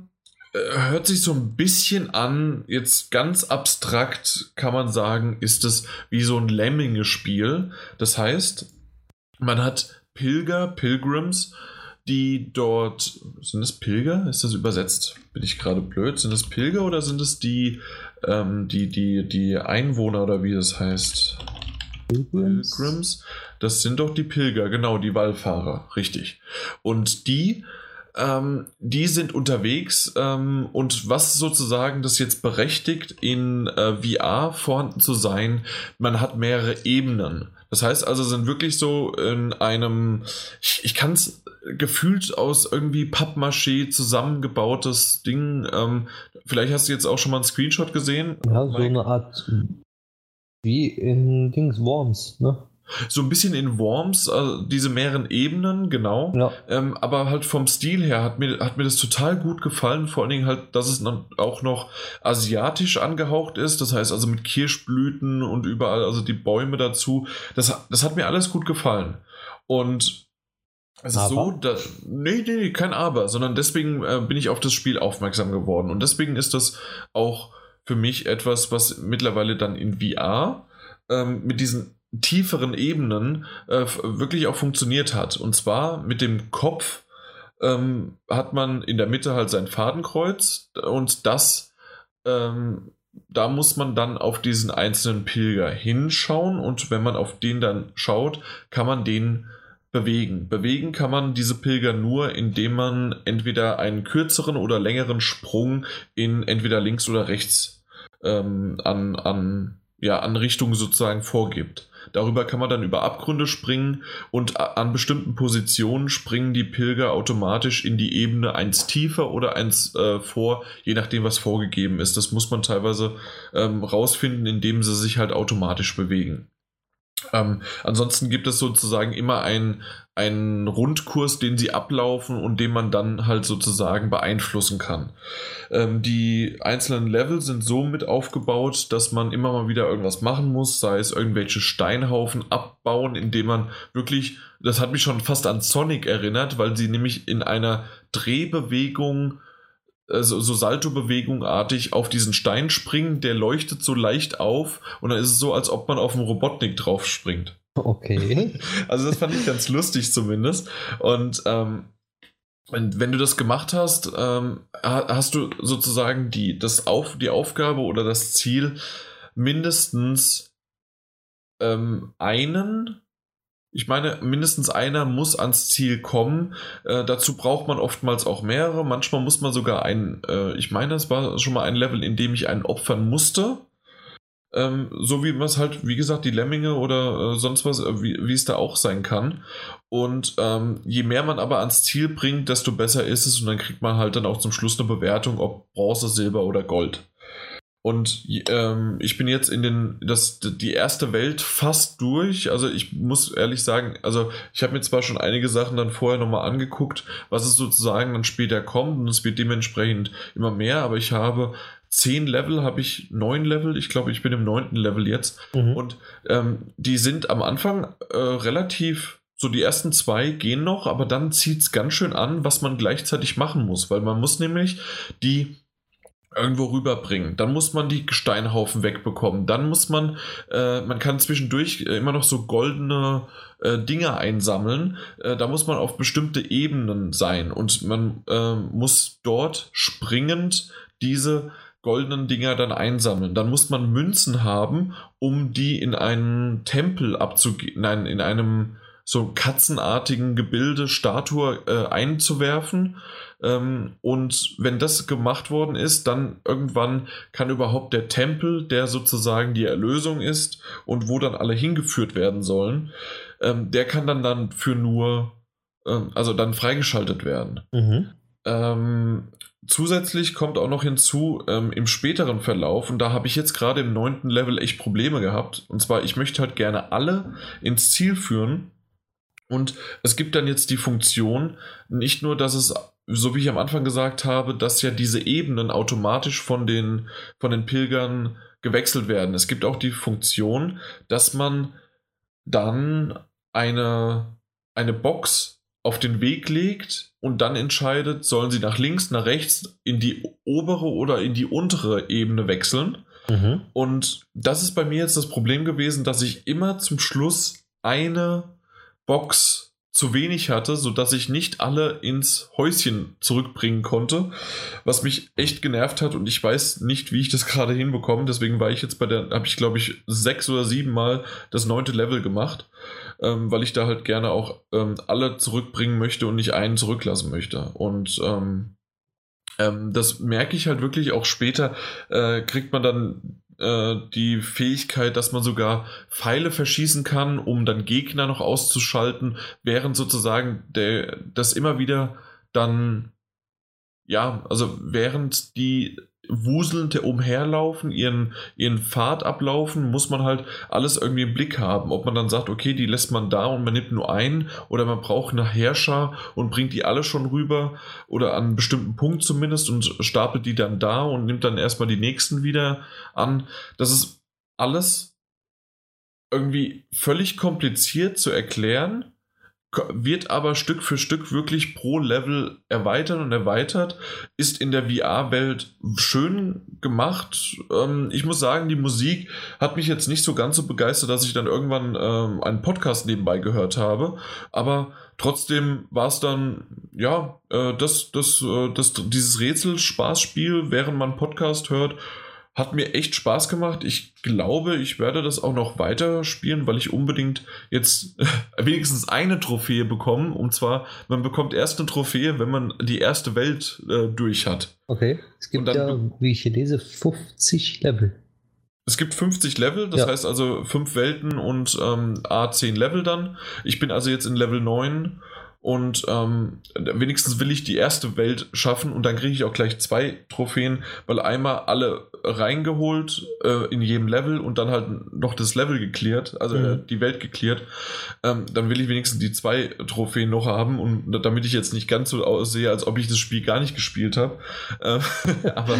äh, hört sich so ein bisschen an, jetzt ganz abstrakt kann man sagen, ist es wie so ein Lemminge-Spiel. Das heißt, man hat Pilger, Pilgrims, die dort. Sind es Pilger? Ist das übersetzt? Bin ich gerade blöd? Sind es Pilger oder sind es die, ähm, die, die, die Einwohner oder wie das heißt? Pilgrims? Pilgrims? Das sind doch die Pilger, genau, die Wallfahrer, richtig. Und die ähm, die sind unterwegs ähm, und was sozusagen das jetzt berechtigt, in äh, VR vorhanden zu sein, man hat mehrere Ebenen. Das heißt also, sind wirklich so in einem, ich, ich kann es gefühlt aus irgendwie Pappmaché zusammengebautes Ding. Ähm, vielleicht hast du jetzt auch schon mal einen Screenshot gesehen. Ja, so Mike. eine Art wie in Dings Worms, ne? So ein bisschen in Worms, also diese mehreren Ebenen, genau. Ja. Ähm, aber halt vom Stil her hat mir, hat mir das total gut gefallen. Vor allen Dingen halt, dass es dann auch noch asiatisch angehaucht ist. Das heißt also mit Kirschblüten und überall, also die Bäume dazu. Das, das hat mir alles gut gefallen. Und es ist so, dass, nee, nee, kein Aber, sondern deswegen äh, bin ich auf das Spiel aufmerksam geworden. Und deswegen ist das auch für mich etwas, was mittlerweile dann in VR ähm, mit diesen tieferen Ebenen äh, wirklich auch funktioniert hat. Und zwar mit dem Kopf ähm, hat man in der Mitte halt sein Fadenkreuz und das, ähm, da muss man dann auf diesen einzelnen Pilger hinschauen und wenn man auf den dann schaut, kann man den bewegen. Bewegen kann man diese Pilger nur, indem man entweder einen kürzeren oder längeren Sprung in entweder links oder rechts ähm, an, an, ja, an Richtung sozusagen vorgibt. Darüber kann man dann über Abgründe springen und an bestimmten Positionen springen die Pilger automatisch in die Ebene eins tiefer oder eins äh, vor, je nachdem, was vorgegeben ist. Das muss man teilweise ähm, rausfinden, indem sie sich halt automatisch bewegen. Ähm, ansonsten gibt es sozusagen immer einen, einen Rundkurs, den sie ablaufen und den man dann halt sozusagen beeinflussen kann. Ähm, die einzelnen Level sind so mit aufgebaut, dass man immer mal wieder irgendwas machen muss, sei es irgendwelche Steinhaufen abbauen, indem man wirklich, das hat mich schon fast an Sonic erinnert, weil sie nämlich in einer Drehbewegung so, so Salto-Bewegung-artig auf diesen Stein springen, der leuchtet so leicht auf und dann ist es so, als ob man auf einen Robotnik drauf springt. Okay. Also das fand ich ganz lustig zumindest. Und ähm, wenn du das gemacht hast, ähm, hast du sozusagen die, das auf, die Aufgabe oder das Ziel, mindestens ähm, einen ich meine, mindestens einer muss ans Ziel kommen. Äh, dazu braucht man oftmals auch mehrere. Manchmal muss man sogar ein, äh, ich meine, es war schon mal ein Level, in dem ich einen opfern musste. Ähm, so wie man es halt, wie gesagt, die Lemminge oder äh, sonst was, äh, wie, es da auch sein kann. Und ähm, je mehr man aber ans Ziel bringt, desto besser ist es und dann kriegt man halt dann auch zum Schluss eine Bewertung, ob Bronze, Silber oder Gold. Und ähm, ich bin jetzt in den, das, die erste Welt fast durch. Also ich muss ehrlich sagen, also ich habe mir zwar schon einige Sachen dann vorher nochmal angeguckt, was es sozusagen dann später kommt und es wird dementsprechend immer mehr, aber ich habe zehn Level, habe ich neun Level, ich glaube, ich bin im neunten Level jetzt. Mhm. Und ähm, die sind am Anfang äh, relativ so die ersten zwei gehen noch, aber dann zieht es ganz schön an, was man gleichzeitig machen muss, weil man muss nämlich die irgendwo rüberbringen. Dann muss man die Steinhaufen wegbekommen. Dann muss man, äh, man kann zwischendurch äh, immer noch so goldene äh, Dinge einsammeln. Äh, da muss man auf bestimmte Ebenen sein und man äh, muss dort springend diese goldenen Dinger dann einsammeln. Dann muss man Münzen haben, um die in einen Tempel abzugeben, nein, in einem so katzenartigen Gebilde, Statue äh, einzuwerfen ähm, und wenn das gemacht worden ist, dann irgendwann kann überhaupt der Tempel, der sozusagen die Erlösung ist und wo dann alle hingeführt werden sollen, ähm, der kann dann dann für nur, ähm, also dann freigeschaltet werden. Mhm. Zusätzlich kommt auch noch hinzu ähm, im späteren Verlauf, und da habe ich jetzt gerade im neunten Level echt Probleme gehabt. Und zwar, ich möchte halt gerne alle ins Ziel führen. Und es gibt dann jetzt die Funktion, nicht nur, dass es so wie ich am Anfang gesagt habe, dass ja diese Ebenen automatisch von den, von den Pilgern gewechselt werden. Es gibt auch die Funktion, dass man dann eine, eine Box auf den Weg legt und dann entscheidet, sollen sie nach links, nach rechts, in die obere oder in die untere Ebene wechseln. Mhm. Und das ist bei mir jetzt das Problem gewesen, dass ich immer zum Schluss eine Box zu wenig hatte, sodass ich nicht alle ins Häuschen zurückbringen konnte, was mich echt genervt hat und ich weiß nicht, wie ich das gerade hinbekomme. Deswegen war ich jetzt bei der, habe ich glaube ich sechs oder sieben Mal das neunte Level gemacht, ähm, weil ich da halt gerne auch ähm, alle zurückbringen möchte und nicht einen zurücklassen möchte. Und ähm, ähm das merke ich halt wirklich auch später, äh, kriegt man dann äh, die Fähigkeit, dass man sogar Pfeile verschießen kann, um dann Gegner noch auszuschalten, während sozusagen der, das immer wieder dann, ja, also während die wuselnd umherlaufen, ihren, ihren Pfad ablaufen, muss man halt alles irgendwie im Blick haben. Ob man dann sagt, okay, die lässt man da und man nimmt nur einen oder man braucht eine Herrscher und bringt die alle schon rüber oder an einen bestimmten Punkt zumindest und stapelt die dann da und nimmt dann erstmal die nächsten wieder an. Das ist alles irgendwie völlig kompliziert zu erklären wird aber Stück für Stück wirklich pro Level erweitert und erweitert, ist in der VR-Welt schön gemacht. Ähm, ich muss sagen, die Musik hat mich jetzt nicht so ganz so begeistert, dass ich dann irgendwann ähm, einen Podcast nebenbei gehört habe, aber trotzdem war es dann, ja, äh, das, das, äh, das, dieses Rätsel-Spaßspiel, während man Podcast hört, hat mir echt Spaß gemacht. Ich glaube, ich werde das auch noch weiter spielen, weil ich unbedingt jetzt wenigstens eine Trophäe bekomme. Und zwar, man bekommt erst eine Trophäe, wenn man die erste Welt äh, durch hat. Okay, es gibt dann, ja, wie ich hier lese, 50 Level. Es gibt 50 Level, das ja. heißt also 5 Welten und ähm, A10 Level dann. Ich bin also jetzt in Level 9 und ähm, wenigstens will ich die erste Welt schaffen und dann kriege ich auch gleich zwei Trophäen, weil einmal alle reingeholt äh, in jedem Level und dann halt noch das Level geklärt, also mhm. äh, die Welt geklärt. Ähm, dann will ich wenigstens die zwei Trophäen noch haben und damit ich jetzt nicht ganz so aussehe, als ob ich das Spiel gar nicht gespielt habe. Äh, aber,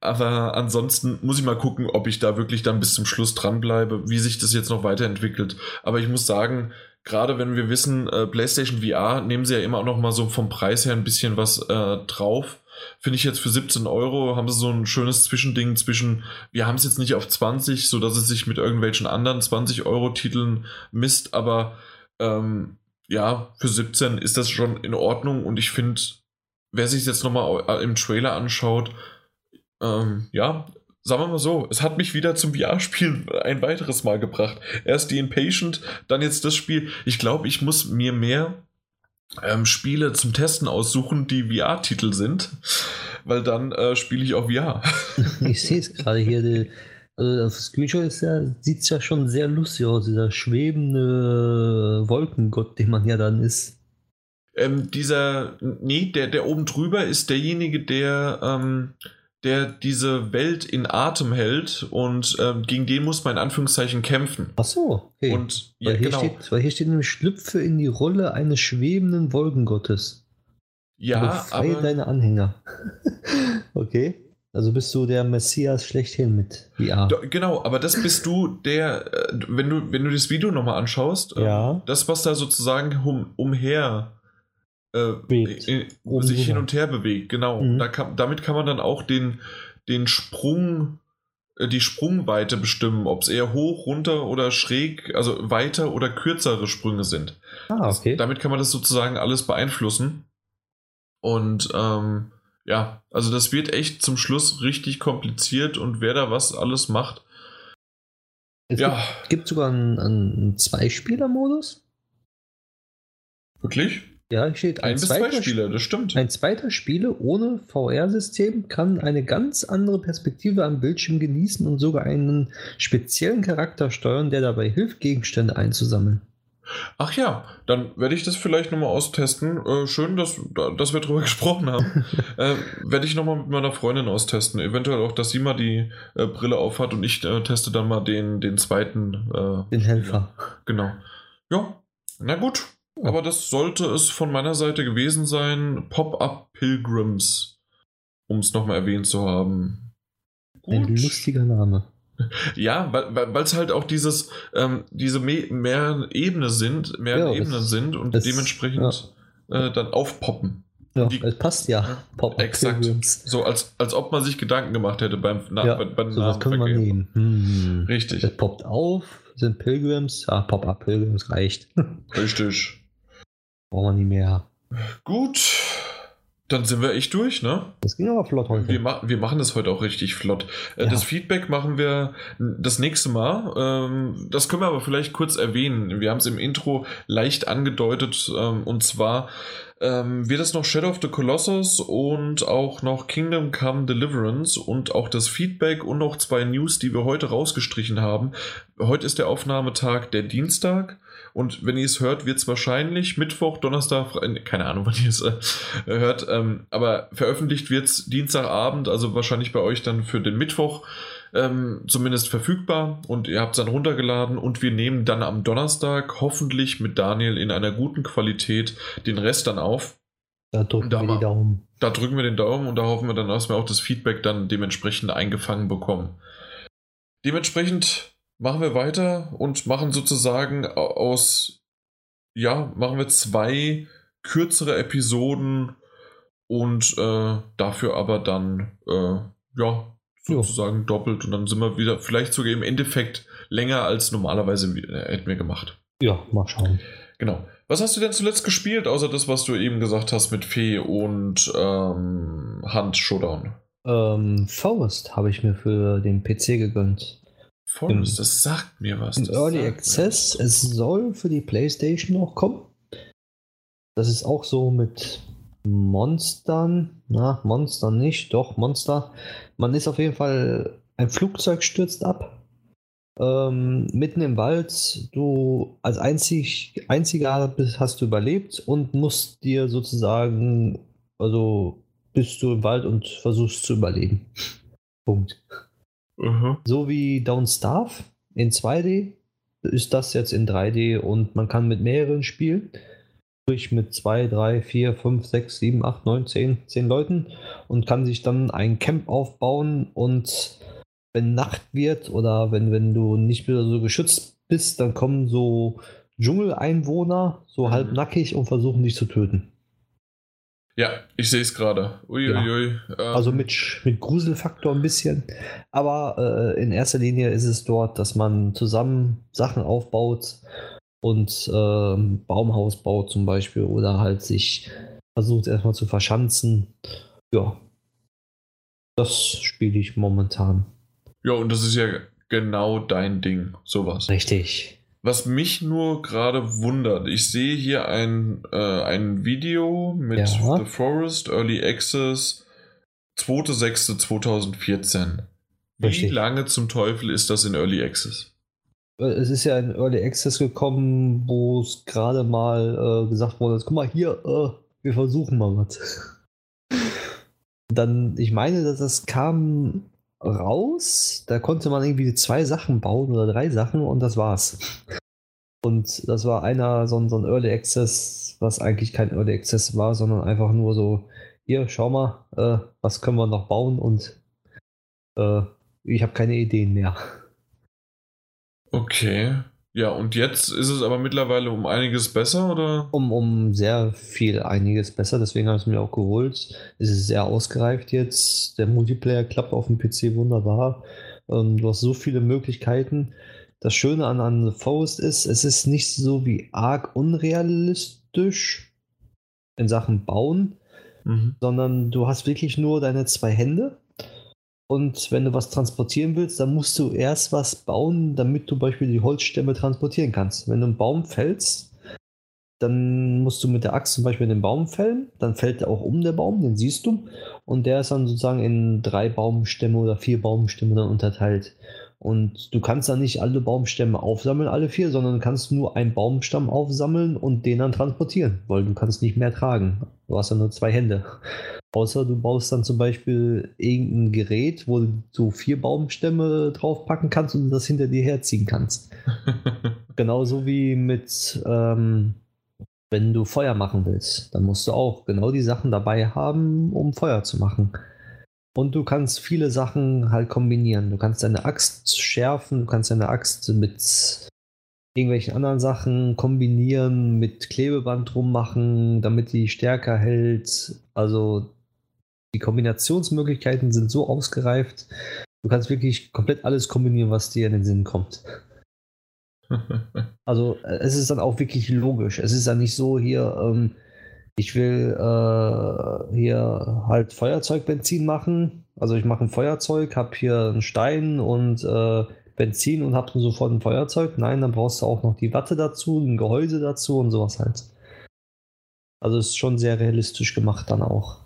aber ansonsten muss ich mal gucken, ob ich da wirklich dann bis zum Schluss dranbleibe, wie sich das jetzt noch weiterentwickelt. Aber ich muss sagen, gerade wenn wir wissen, äh, PlayStation VR nehmen sie ja immer auch noch mal so vom Preis her ein bisschen was äh, drauf. Finde ich jetzt für 17 Euro haben sie so ein schönes Zwischending zwischen, wir haben es jetzt nicht auf 20, so dass es sich mit irgendwelchen anderen 20 Euro Titeln misst, aber ähm, ja, für 17 ist das schon in Ordnung und ich finde, wer sich jetzt nochmal im Trailer anschaut, ähm, ja, sagen wir mal so, es hat mich wieder zum VR-Spiel ein weiteres Mal gebracht. Erst die Impatient, dann jetzt das Spiel. Ich glaube, ich muss mir mehr ähm, Spiele zum Testen aussuchen, die VR-Titel sind, weil dann äh, spiele ich auch VR. ich sehe es gerade hier. Die, also das Screenshot ja, sieht ja schon sehr lustig aus, dieser schwebende Wolkengott, den man ja dann ist. Ähm, dieser, nee, der, der oben drüber ist derjenige, der ähm, der diese Welt in Atem hält und ähm, gegen den muss man in Anführungszeichen kämpfen. Ach so, okay. Und, ja, weil, hier genau. steht, weil hier steht nämlich Schlüpfe in die Rolle eines schwebenden Wolkengottes. Ja, aber... deine Anhänger. okay. Also bist du der Messias schlechthin mit VR. Genau, aber das bist du der, äh, wenn du, wenn du das Video nochmal anschaust, ähm, ja. das, was da sozusagen um, umher äh, sich hin und her bewegt, genau. Mhm. Da kann, damit kann man dann auch den, den Sprung, äh, die Sprungweite bestimmen, ob es eher hoch, runter oder schräg, also weiter oder kürzere Sprünge sind. Ah, okay. Das, damit kann man das sozusagen alles beeinflussen. Und ähm, ja, also das wird echt zum Schluss richtig kompliziert und wer da was alles macht. Es ja. gibt, gibt sogar einen, einen Zweispieler-Modus. Wirklich? Ja, steht ein, ein bis zwei Spieler, das stimmt. Ein zweiter Spieler ohne VR-System kann eine ganz andere Perspektive am Bildschirm genießen und sogar einen speziellen Charakter steuern, der dabei hilft, Gegenstände einzusammeln. Ach ja, dann werde ich das vielleicht nochmal austesten. Äh, schön, dass, dass wir darüber gesprochen haben. äh, werde ich nochmal mit meiner Freundin austesten. Eventuell auch, dass sie mal die äh, Brille aufhat und ich äh, teste dann mal den, den zweiten. Äh, den Helfer. Genau. Ja, na gut. Aber das sollte es von meiner Seite gewesen sein. Pop-Up Pilgrims, um es nochmal erwähnt zu haben. Gut. Ein lustiger Name. Ja, weil es halt auch dieses, ähm, diese me mehr Ebene sind, mehr ja, Ebenen es, sind und es, dementsprechend ja. äh, dann aufpoppen. Ja, die, es passt ja. Pop exakt. Pilgrims. So als, als ob man sich Gedanken gemacht hätte beim, Na, ja, bei, beim so, Das können wir nehmen. Hm. Richtig. Es poppt auf, sind Pilgrims. Ja, Pop-Up Pilgrims reicht. Richtig. Brauchen wir nicht mehr. Gut. Dann sind wir echt durch, ne? Das ging aber flott heute. Wir, ma wir machen das heute auch richtig flott. Äh, ja. Das Feedback machen wir das nächste Mal. Ähm, das können wir aber vielleicht kurz erwähnen. Wir haben es im Intro leicht angedeutet. Ähm, und zwar ähm, wird es noch Shadow of the Colossus und auch noch Kingdom Come Deliverance und auch das Feedback und noch zwei News, die wir heute rausgestrichen haben. Heute ist der Aufnahmetag der Dienstag. Und wenn ihr es hört, wird es wahrscheinlich Mittwoch, Donnerstag, keine Ahnung, wann ihr es äh, hört, ähm, aber veröffentlicht wird es Dienstagabend, also wahrscheinlich bei euch dann für den Mittwoch ähm, zumindest verfügbar und ihr habt es dann runtergeladen und wir nehmen dann am Donnerstag hoffentlich mit Daniel in einer guten Qualität den Rest dann auf. Da drücken da wir den Daumen. Da drücken wir den Daumen und da hoffen wir dann, dass wir auch das Feedback dann dementsprechend eingefangen bekommen. Dementsprechend machen wir weiter und machen sozusagen aus, ja, machen wir zwei kürzere Episoden und äh, dafür aber dann, äh, ja, sozusagen jo. doppelt und dann sind wir wieder, vielleicht sogar im Endeffekt länger als normalerweise hätten wir gemacht. Ja, mal schauen. Genau. Was hast du denn zuletzt gespielt, außer das, was du eben gesagt hast mit Fee und ähm, Hand Showdown? Ähm, Forest habe ich mir für den PC gegönnt. Forest, das sagt mir was. Im Early Access, es soll für die PlayStation noch kommen. Das ist auch so mit Monstern. Na, Monster nicht, doch, Monster. Man ist auf jeden Fall, ein Flugzeug stürzt ab. Ähm, mitten im Wald, du als einzig, einziger hast du überlebt und musst dir sozusagen, also bist du im Wald und versuchst zu überleben. Punkt. Mhm. So wie Down Starve in 2D ist das jetzt in 3D und man kann mit mehreren spielen. Sprich mit 2, 3, 4, 5, 6, 7, 8, 9, 10, 10 Leuten und kann sich dann ein Camp aufbauen und wenn Nacht wird oder wenn, wenn du nicht mehr so geschützt bist, dann kommen so Dschungeleinwohner, so mhm. halbnackig und versuchen dich zu töten. Ja, ich sehe es gerade. Uiuiui. Ja. Ähm. Also mit, mit Gruselfaktor ein bisschen. Aber äh, in erster Linie ist es dort, dass man zusammen Sachen aufbaut und äh, Baumhaus baut zum Beispiel oder halt sich versucht erstmal zu verschanzen. Ja. Das spiele ich momentan. Ja, und das ist ja genau dein Ding, sowas. Richtig. Was mich nur gerade wundert, ich sehe hier ein, äh, ein Video mit Ja. The Forest Early Access 2.6.2014. Wie Richtig. lange zum Teufel ist das in Early Access? Äh, Es ist ja in Early Access gekommen, wo es gerade mal äh, gesagt wurde, guck mal hier, äh, wir versuchen mal was. Dann, ich meine, dass das kam raus, da konnte man irgendwie zwei Sachen bauen oder drei Sachen und das war's. Und das war einer, so ein, so ein Early Access, was eigentlich kein Early Access war, sondern einfach nur so, hier, schau mal, äh, was können wir noch bauen und äh, ich habe keine Ideen mehr. Okay. Ja, und jetzt ist es aber mittlerweile um einiges besser, oder? Um, um sehr viel einiges besser, deswegen habe ich es mir auch geholt. Es ist sehr ausgereift jetzt. Der Multiplayer klappt auf dem PC wunderbar. Ähm, du hast so viele Möglichkeiten. Das Schöne an, an The Forest ist, es ist nicht so wie arg unrealistisch in Sachen Bauen, Mhm. sondern du hast wirklich nur deine zwei Hände. Und wenn du was transportieren willst, dann musst du erst was bauen, damit du zum Beispiel die Holzstämme transportieren kannst. Wenn du einen Baum fällst, dann musst du mit der Axt zum Beispiel den Baum fällen, dann fällt er auch um der Baum, den siehst du. Und der ist dann sozusagen in drei Baumstämme oder vier Baumstämme dann unterteilt. Und du kannst dann nicht alle Baumstämme aufsammeln, alle vier, sondern kannst nur einen Baumstamm aufsammeln und den dann transportieren, weil du kannst nicht mehr tragen. Du hast ja nur zwei Hände. Außer du baust dann zum Beispiel irgendein Gerät, wo du vier Baumstämme draufpacken kannst und das hinter dir herziehen kannst. Genauso wie mit, ähm, wenn du Feuer machen willst, dann musst du auch genau die Sachen dabei haben, um Feuer zu machen. Und du kannst viele Sachen halt kombinieren. Du kannst deine Axt schärfen, du kannst deine Axt mit irgendwelchen anderen Sachen kombinieren, mit Klebeband rummachen, damit die stärker hält. Also die Kombinationsmöglichkeiten sind so ausgereift. Du kannst wirklich komplett alles kombinieren, was dir in den Sinn kommt. Also es ist dann auch wirklich logisch. Es ist dann nicht so hier, ähm, ich will äh, hier halt Feuerzeugbenzin machen. Also ich mache ein Feuerzeug, habe hier einen Stein und äh, Benzin und habe sofort ein Feuerzeug. Nein, dann brauchst du auch noch die Watte dazu, ein Gehäuse dazu und sowas halt. Also es ist schon sehr realistisch gemacht dann auch.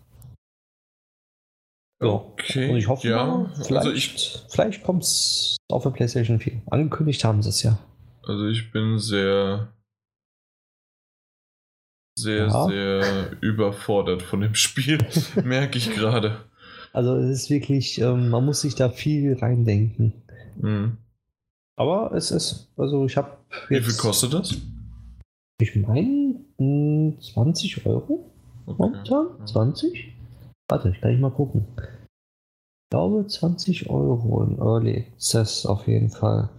Ja. Okay. Und ich hoffe, ja, mal, vielleicht, also ich, vielleicht kommt es auf der PlayStation 4. Angekündigt haben sie es ja. also ich bin sehr, sehr, Ja. sehr überfordert von dem Spiel, merke ich gerade. Also es ist wirklich, ähm, man muss sich da viel reindenken. Mhm. Aber es ist, also ich habe Wie viel kostet das? Ich meine, mh, 20 Euro momentan? Ja. 20? Warte, ich kann ich mal gucken. Ich glaube 20 Euro in Early Access auf jeden Fall.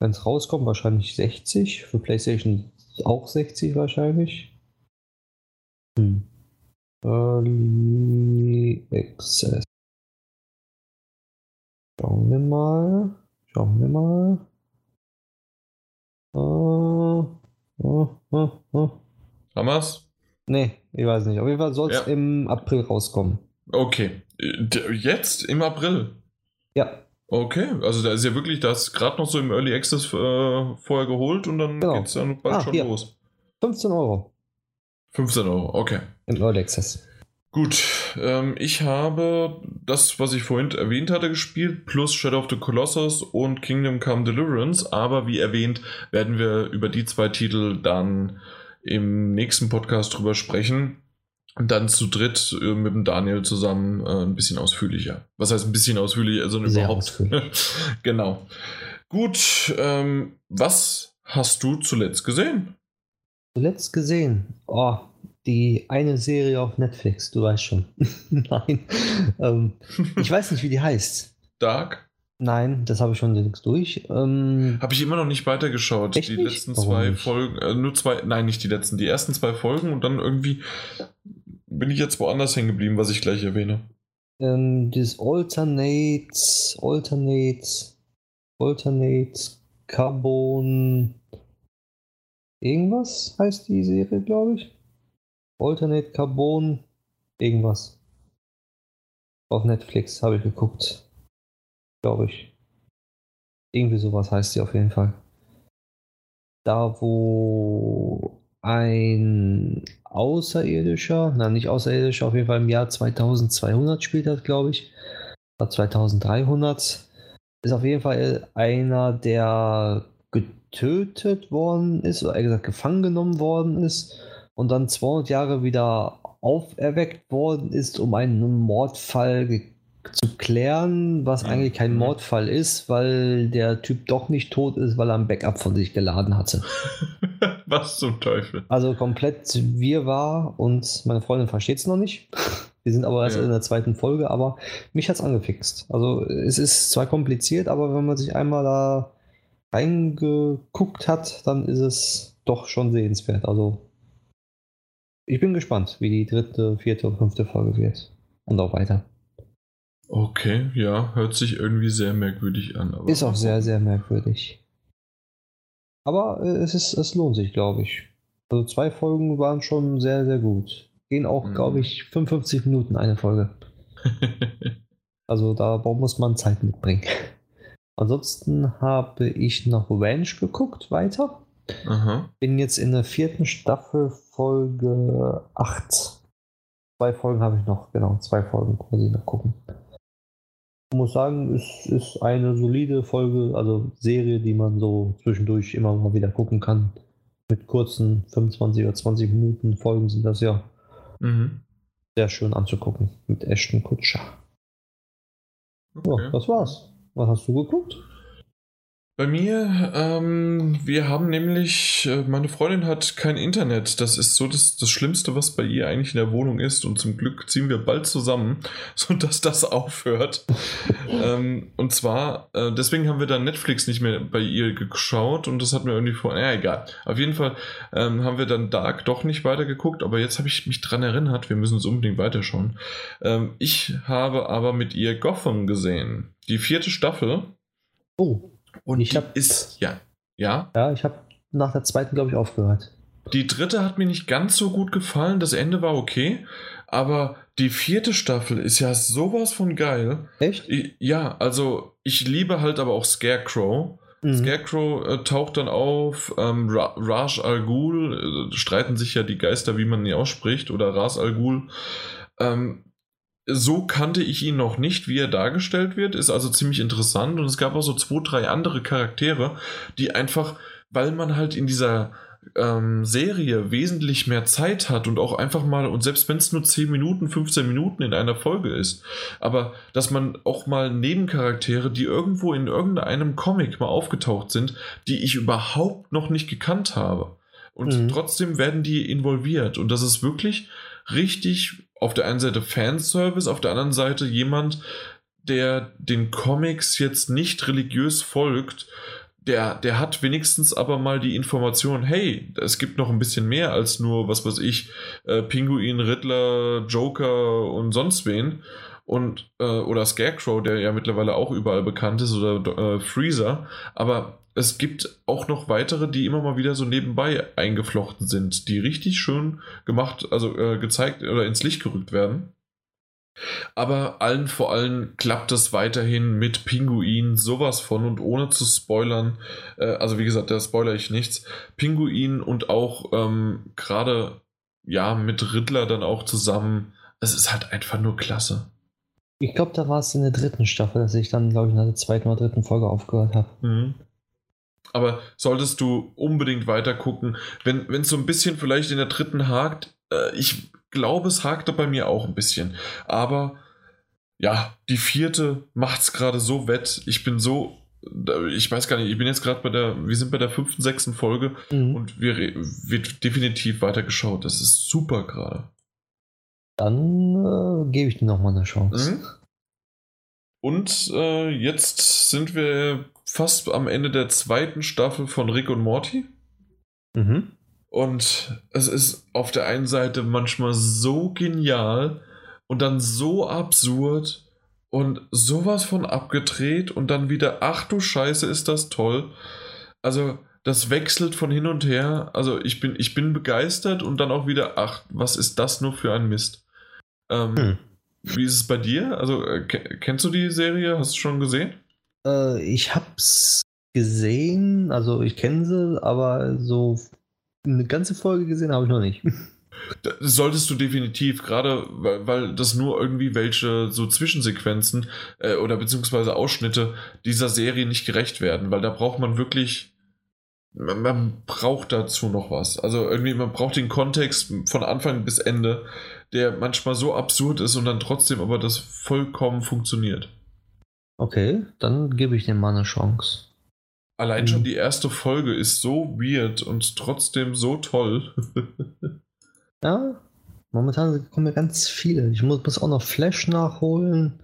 Wenn es rauskommt, wahrscheinlich 60. Für PlayStation auch 60 wahrscheinlich. Hm. Early Access. Schauen wir mal. Schauen wir mal. Äh, äh, äh, äh. Hamas? Nee, ich weiß nicht. Auf jeden Fall soll es Ja. im April rauskommen. Okay. Jetzt im April. Ja, Okay, also da ist ja wirklich das gerade noch so im Early Access äh, vorher geholt und dann Genau. geht's dann bald Ah, schon hier. los. 15 Euro 15 Euro, okay. im Early Access. Gut, ähm, ich habe das, was ich vorhin erwähnt hatte, gespielt, plus Shadow of the Colossus und Kingdom Come Deliverance, aber wie erwähnt, werden wir über die zwei Titel dann im nächsten Podcast drüber sprechen. Und dann zu dritt äh, mit dem Daniel zusammen äh, ein bisschen ausführlicher. Was heißt ein bisschen ausführlicher? Also Sehr überhaupt. ausführlich. genau. Gut, ähm, was hast du zuletzt gesehen? Zuletzt gesehen, oh, die eine Serie auf Netflix, du weißt schon. Nein, ähm, ich weiß nicht, wie die heißt. Dark? Nein, das habe ich schon längst durch. Ähm, Habe ich immer noch nicht weitergeschaut. Echt die nicht? letzten Warum zwei nicht? Folgen, äh, nur zwei, nein, nicht die letzten, die ersten zwei Folgen und dann irgendwie bin ich jetzt woanders hängen geblieben, was ich gleich erwähne. ähm, dieses Alternate, Alternate, Alternate, Carbon, irgendwas heißt die Serie, glaube ich. Alternate Carbon, irgendwas. Auf Netflix habe ich geguckt. Glaube ich. Irgendwie sowas heißt sie auf jeden Fall. Da, wo ein Außerirdischer, na nicht Außerirdischer, auf jeden Fall im Jahr 2200 spielt das, glaube ich. Oder 2300. Ist auf jeden Fall einer, der getötet worden ist, oder eher gesagt gefangen genommen worden ist und dann 200 Jahre wieder auferweckt worden ist, um einen Mordfall zu klären, was eigentlich kein. Mordfall ist, weil der Typ doch nicht tot ist, weil er ein Backup von sich geladen hatte. was zum Teufel? Also komplett wir war und meine Freundin versteht es noch nicht. Wir sind aber erst ja. in der zweiten Folge, aber mich hat es angefixt. Also es ist zwar kompliziert, aber wenn man sich einmal da reingeguckt hat, dann ist es doch schon sehenswert. Also ich bin gespannt, wie die dritte, vierte und fünfte Folge wird. Und auch weiter. Okay, ja, hört sich irgendwie sehr merkwürdig an. ist auch sehr, sehr merkwürdig. Aber äh, es, ist, es lohnt sich, glaube ich. Also zwei Folgen waren schon sehr, sehr gut. Gehen auch, mhm. glaube ich, 55 Minuten eine Folge. also da muss man Zeit mitbringen. Ansonsten habe ich noch Ranch geguckt weiter. Aha. Bin jetzt in der vierten Staffel Folge 8. Zwei Folgen habe ich noch, genau, zwei Folgen quasi noch gucken. Ich muss sagen, es ist eine solide Folge, also Serie, die man so zwischendurch immer mal wieder gucken kann. Mit kurzen 25 oder 20 Minuten Folgen sind das ja mhm. sehr schön anzugucken. Mit Ashton Kutscher. Okay. Ja, das war's. Was hast du geguckt? Bei mir, ähm, wir haben nämlich, äh, meine Freundin hat kein Internet. Das ist so das, das Schlimmste, was bei ihr eigentlich in der Wohnung ist. Und zum Glück ziehen wir bald zusammen, sodass das aufhört. ähm, und zwar, äh, deswegen haben wir dann Netflix nicht mehr bei ihr geschaut und das hat mir irgendwie vor, naja, egal. Auf jeden Fall ähm, haben wir dann Dark doch nicht weitergeguckt, aber jetzt habe ich mich dran erinnert, wir müssen es unbedingt weiterschauen. Ähm, ich habe aber mit ihr Gotham gesehen. Die vierte Staffel. Oh. Und ich hab, ist, ja. Ja? Ja, ich habe nach der zweiten, glaube ich, aufgehört. Die dritte hat mir nicht ganz so gut gefallen. Das Ende war okay. Aber die vierte Staffel ist ja sowas von geil. Echt? ja, also ich liebe halt aber auch Scarecrow. Mhm. Scarecrow äh, taucht dann auf, ähm, Ra Raj Al Ghul, äh, streiten sich ja die Geister, wie man ihn ausspricht, oder Ras Al Ghul. Ähm, so kannte ich ihn noch nicht, wie er dargestellt wird, ist also ziemlich interessant und es gab auch so zwei, drei andere Charaktere, die einfach, weil man halt in dieser ähm, Serie wesentlich mehr Zeit hat und auch einfach mal, und selbst wenn es nur 10 Minuten, 15 Minuten in einer Folge ist, aber dass man auch mal Nebencharaktere, die irgendwo in irgendeinem Comic mal aufgetaucht sind, die ich überhaupt noch nicht gekannt habe. Und mhm. trotzdem werden die involviert. Und das ist wirklich richtig auf der einen Seite Fanservice, auf der anderen Seite jemand, der den Comics jetzt nicht religiös folgt, der, der hat wenigstens aber mal die Information, hey, es gibt noch ein bisschen mehr als nur, was weiß ich, äh, Pinguin, Riddler, Joker und sonst wen. Und, äh, oder Scarecrow, der ja mittlerweile auch überall bekannt ist, oder äh, Freezer. Aber es gibt auch noch weitere, die immer mal wieder so nebenbei eingeflochten sind, die richtig schön gemacht, also äh, gezeigt oder ins Licht gerückt werden. Aber allen vor allem klappt es weiterhin mit Pinguin sowas von und ohne zu spoilern. Äh, also wie gesagt, da spoilere ich nichts. Pinguin und auch ähm, gerade ja mit Riddler dann auch zusammen. Es ist halt einfach nur klasse. Ich glaube, da war es in der dritten Staffel, dass ich dann, glaube ich, nach der zweiten oder dritten Folge aufgehört habe. Mhm. Aber solltest du unbedingt weiter gucken, wenn es so ein bisschen vielleicht in der dritten hakt, äh, ich glaube, es hakte bei mir auch ein bisschen. Aber ja, die vierte macht es gerade so wett. Ich bin so ich weiß gar nicht, ich bin jetzt gerade bei der, wir sind bei der fünften, sechsten Folge mhm. und wir wird definitiv weitergeschaut. Das ist super gerade. Dann äh, gebe ich dir nochmal eine Chance. Mhm. Und äh, jetzt sind wir fast am Ende der zweiten Staffel von Rick und Morty. Mhm. Und es ist auf der einen Seite manchmal so genial und dann so absurd und sowas von abgedreht und dann wieder, ach du Scheiße, ist das toll. Also, das wechselt von hin und her. Also, ich bin, ich bin begeistert und dann auch wieder, ach, was ist das nur für ein Mist? Ähm, hm. Wie ist es bei dir? Also, äh, kennst du die Serie? Hast du schon gesehen? Äh, ich hab's gesehen, also ich kenne sie, aber so eine ganze Folge gesehen habe ich noch nicht. Das solltest du definitiv, gerade weil, weil das nur irgendwie welche so Zwischensequenzen äh, oder beziehungsweise Ausschnitte dieser Serie nicht gerecht werden, weil da braucht man wirklich, man, man braucht dazu noch was. Also irgendwie, man braucht den Kontext von Anfang bis Ende, der manchmal so absurd ist und dann trotzdem aber das vollkommen funktioniert. Okay, dann gebe ich dem mal eine Chance. Allein schon die erste Folge ist so weird und trotzdem so toll. Ja, momentan kommen ja ganz viele. Ich muss, muss auch noch Flash nachholen.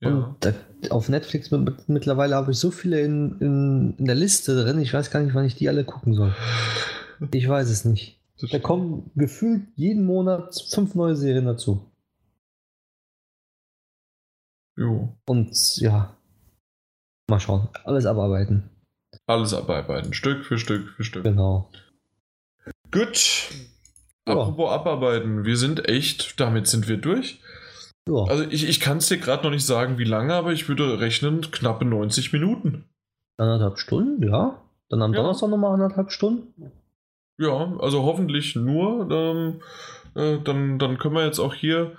ja. Und da, auf Netflix mit, mittlerweile habe ich so viele in, in, in der Liste drin. Ich weiß gar nicht, wann ich die alle gucken soll. Ich weiß es nicht. Das Da kommen gefühlt jeden Monat fünf neue Serien dazu. Jo. Und ja, mal schauen. Alles abarbeiten. Alles abarbeiten, Stück für Stück für Stück. Genau. Gut. Ja. Apropos abarbeiten, wir sind echt, damit sind wir durch. Ja, Also ich, ich kann es dir gerade noch nicht sagen, wie lange, aber ich würde rechnen, knappe 90 Minuten. anderthalb Stunden, ja. Dann am Ja. Donnerstag nochmal anderthalb Stunden. Ja, also hoffentlich nur. Ähm, äh, dann, dann können wir jetzt auch hier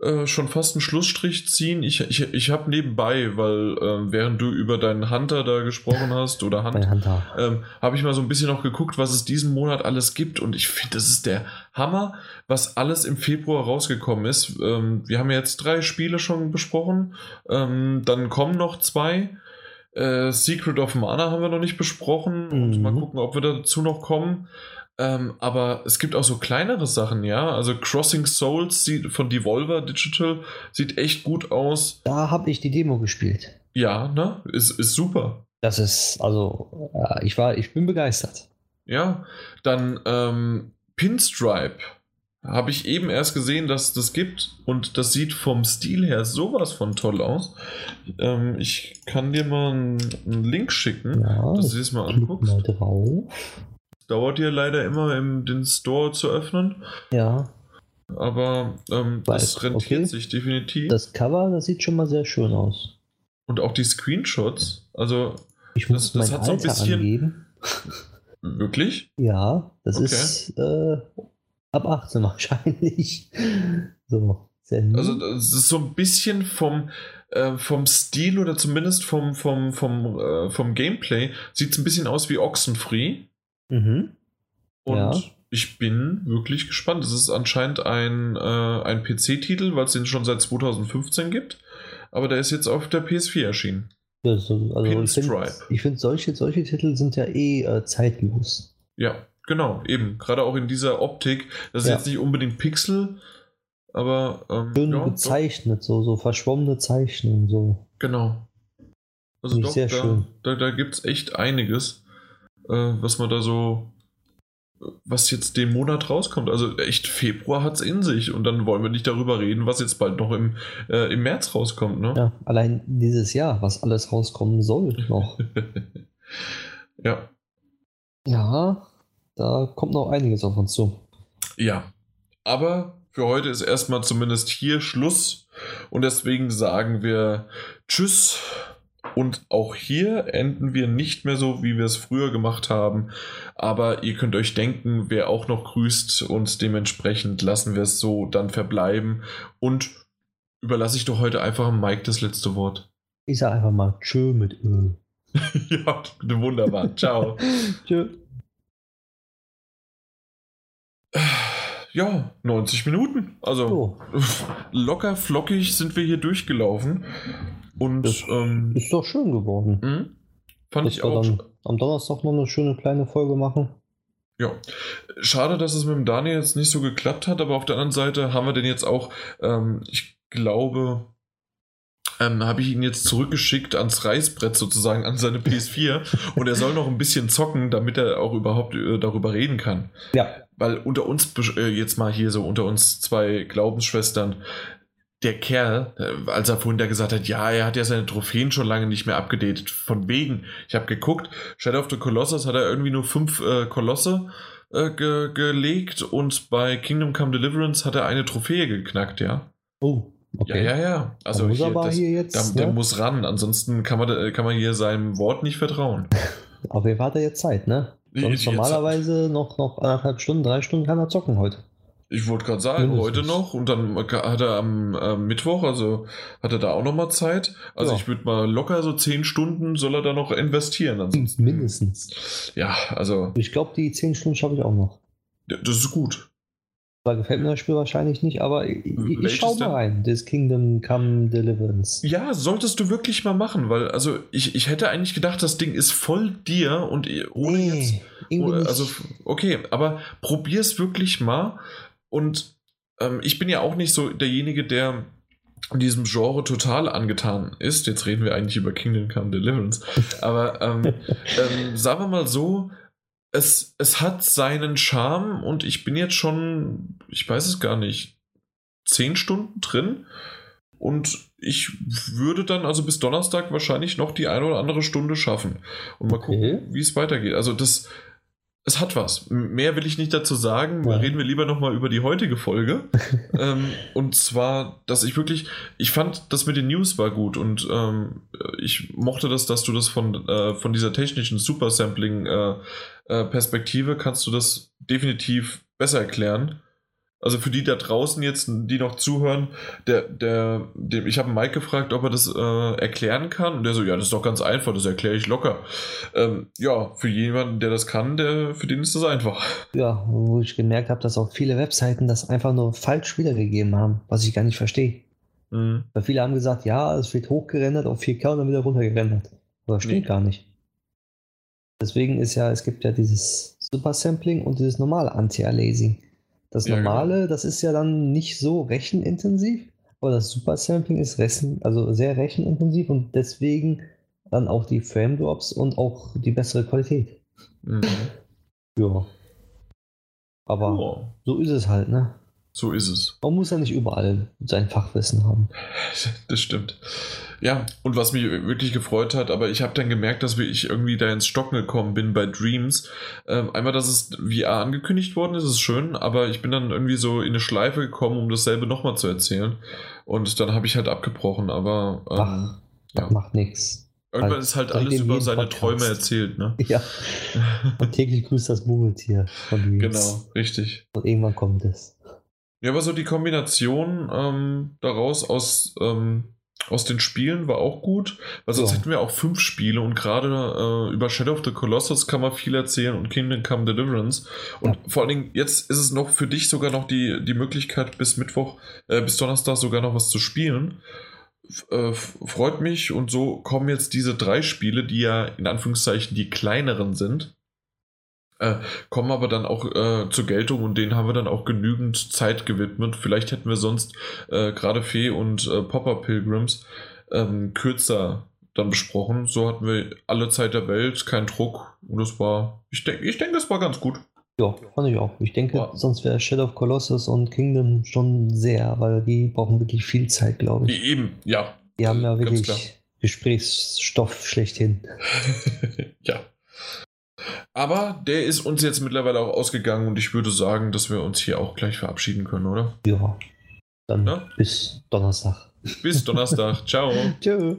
äh, schon fast einen Schlussstrich ziehen. Ich, ich, ich habe nebenbei, weil ähm, während du über deinen Hunter da gesprochen hast oder Hand, Hunter. ähm, habe ich mal so ein bisschen noch geguckt, was es diesen Monat alles gibt. Und ich finde, das ist der Hammer, was alles im Februar rausgekommen ist. Ähm, wir haben jetzt drei Spiele schon besprochen. Ähm, dann kommen noch zwei. Äh, Secret of Mana haben wir noch nicht besprochen. Und Mhm. mal gucken, ob wir dazu noch kommen. Ähm, aber es gibt auch so kleinere Sachen, ja. Also Crossing Souls sieht, von Devolver Digital sieht echt gut aus. Da habe ich die Demo gespielt. Ja, ne? Ist, ist super. Das ist, also, ja, ich war, ich bin begeistert. Ja, dann ähm, Pinstripe. Habe ich eben erst gesehen, dass das gibt und das sieht vom Stil her sowas von toll aus. Ähm, ich kann dir mal einen, einen Link schicken, Ja, dass du das mal anguckst. mal drauf. Dauert dir leider immer, im, den Store zu öffnen, Ja, aber ähm, das rentiert okay. sich definitiv. das Cover, das sieht schon mal sehr schön aus. und auch die Screenshots, also Ich muss Das- das hat so ein bisschen- angeben. wirklich. Ja, das Okay. ist äh, ab 18 wahrscheinlich. So, Also das ist so ein bisschen vom, äh, vom Stil oder zumindest vom, vom, vom, äh, vom Gameplay sieht es ein bisschen aus wie Oxenfree. Mhm. Und Ja. ich bin wirklich gespannt. Es ist anscheinend ein, äh, ein PC-Titel, weil es den schon seit 2015 gibt. Aber der ist jetzt auf der PS4 erschienen. Ja, so, also ich finde, find, solche, solche Titel sind ja eh äh, zeitlos. Ja, genau, eben. Gerade auch in dieser Optik. Das ist Ja. jetzt nicht unbedingt Pixel, aber ähm, Schön ja, doch, gezeichnet, so, so verschwommene Zeichnungen, so. genau. Also doch, sehr da, schön. da, da gibt es echt einiges, was man da so, was jetzt den Monat rauskommt. Also echt, Februar hat es in sich und dann wollen wir nicht darüber reden, was jetzt bald noch im, äh, im März rauskommt, ne? Ja, allein dieses Jahr, was alles rauskommen soll noch. ja. ja, da kommt noch einiges auf uns zu. Ja, aber für heute ist erstmal zumindest hier Schluss und deswegen sagen wir Tschüss und auch hier enden wir nicht mehr so, wie wir es früher gemacht haben, aber ihr könnt euch denken, wer auch noch grüßt und dementsprechend lassen wir es so dann verbleiben und überlasse ich doch heute einfach Mike das letzte Wort. Ich sag einfach mal Tschö mit Öl. ja, wunderbar. Ciao. Tschö. Ja, 90 Minuten. Also So, locker flockig sind wir hier durchgelaufen. Und Das ähm, ist doch schön geworden. mh, fand Dass ich auch. dann am Donnerstag noch eine schöne kleine Folge machen. Ja. Schade, dass es mit dem Daniel jetzt nicht so geklappt hat, aber auf der anderen Seite haben wir den jetzt auch, ähm, ich glaube, ähm, habe ich ihn jetzt zurückgeschickt ans Reißbrett sozusagen, an seine PS4 und er soll noch ein bisschen zocken, damit er auch überhaupt äh, darüber reden kann. Ja. Weil unter uns, äh, jetzt mal hier so unter uns zwei Glaubensschwestern, der Kerl, äh, als er vorhin da gesagt hat, ja, er hat ja seine Trophäen schon lange nicht mehr abgedatet. Von wegen, ich habe geguckt, Shadow of the Colossus hat er irgendwie nur fünf äh, Kolosse äh, ge gelegt und bei Kingdom Come Deliverance hat er eine Trophäe geknackt, ja. Oh, Okay. Ja, ja, ja. Also hier, das, hier jetzt, da, der ne? muss ran, ansonsten kann man, kann man hier seinem Wort nicht vertrauen. Auf jeden Fall hat er jetzt Zeit, ne? Sonst normalerweise noch, noch anderthalb Stunden, drei Stunden kann er zocken heute. Ich wollte gerade sagen, Mindestens. heute noch und dann hat er am äh, Mittwoch, also hat er da auch nochmal Zeit. Also Ja. ich würde mal locker so zehn Stunden soll er da noch investieren. Ansonsten, Mindestens. Ja, also Ich glaube, die zehn Stunden schaffe ich auch noch. das ist gut. Zwar gefällt mir das Spiel wahrscheinlich nicht, aber ich, ich, ich Welches schau mal rein. Das Kingdom Come Deliverance. Ja, solltest du wirklich mal machen, weil also ich, ich hätte eigentlich gedacht, das Ding ist voll dir und ohne jetzt irgendwie nicht. Also, okay, aber probier's wirklich mal. Und ähm, ich bin ja auch nicht so derjenige, der diesem Genre total angetan ist. Jetzt reden wir eigentlich über Kingdom Come Deliverance. Aber ähm, ähm, sagen wir mal so, es, es hat seinen Charme und ich bin jetzt schon, ich weiß es gar nicht, zehn Stunden drin. Und ich würde dann also bis Donnerstag wahrscheinlich noch die eine oder andere Stunde schaffen. Und mal Okay. gucken, wie es weitergeht. Also das, es hat was. Mehr will ich nicht dazu sagen. Ja. Reden wir lieber nochmal über die heutige Folge. ähm, und zwar, dass ich wirklich, ich fand, das mit den News war gut und ähm, ich mochte das, dass du das von, äh, von dieser technischen Super-Sampling-Perspektive kannst du das definitiv besser erklären. Also für die da draußen jetzt, die noch zuhören, der, der, dem, ich habe Mike gefragt, ob er das äh, erklären kann. Und der so, ja, das ist doch ganz einfach, das erkläre ich locker. Ähm, ja, für jemanden, der das kann, der, für den ist das einfach. Ja, wo ich gemerkt habe, dass auch viele Webseiten das einfach nur falsch wiedergegeben haben, was ich gar nicht verstehe. Mhm. Weil viele haben gesagt, ja, es wird hochgerendert auf 4K und dann wieder runtergerendert. Aber das stimmt Nee. gar nicht. Deswegen ist ja, es gibt ja dieses Super Sampling und dieses normale Anti-Aliasing. Das Ja, genau. normale, das ist ja dann nicht so rechenintensiv, aber das Super Sampling ist rechen, also sehr rechenintensiv und deswegen dann auch die Frame Drops und auch die bessere Qualität. Mhm. Ja. Aber Ja, so ist es halt, ne? so ist es. Man muss ja nicht überall sein Fachwissen haben. Das stimmt. Ja, und was mich wirklich gefreut hat, aber ich habe dann gemerkt, dass ich irgendwie da ins Stocken gekommen bin bei Dreams. Ähm, einmal, dass es VR angekündigt worden ist, ist schön, aber ich bin dann irgendwie so in eine Schleife gekommen, um dasselbe nochmal zu erzählen. Und dann habe ich halt abgebrochen, aber ähm, Ach, das ja. macht nichts. irgendwann halt ist halt alles über seine Podcast. Träume erzählt, ne? Ja, und täglich grüßt das Murmeltier von Dreams. genau, richtig. Und irgendwann kommt es. Ja, aber so die Kombination ähm, daraus aus, ähm, aus den Spielen war auch gut, weil sonst Ja. hätten wir auch fünf Spiele und gerade äh, über Shadow of the Colossus kann man viel erzählen und Kingdom Come Deliverance. Und Ja. vor allen Dingen, jetzt ist es noch für dich sogar noch die, die Möglichkeit, bis Mittwoch, äh, bis Donnerstag sogar noch was zu spielen. Äh, freut mich und so kommen jetzt diese drei Spiele, die ja in Anführungszeichen die kleineren sind, äh, kommen aber dann auch äh, zur Geltung und denen haben wir dann auch genügend Zeit gewidmet. Vielleicht hätten wir sonst äh, gerade Fee und äh, Popper Pilgrims ähm, kürzer dann besprochen. So hatten wir alle Zeit der Welt, kein Druck und das war, ich denke, ich denke, das war ganz gut. Ja, fand ich auch. Ich denke, Ja. sonst wäre Shadow of Colossus und Kingdom schon sehr, weil die brauchen wirklich viel Zeit, glaube ich. Eben, ja. Die haben ja Ganz wirklich. Gesprächsstoff schlechthin. ja. Aber der ist uns jetzt mittlerweile auch ausgegangen und ich würde sagen, dass wir uns hier auch gleich verabschieden können, oder? Ja. Dann Ja. bis Donnerstag. Bis Donnerstag. Ciao. Tschö.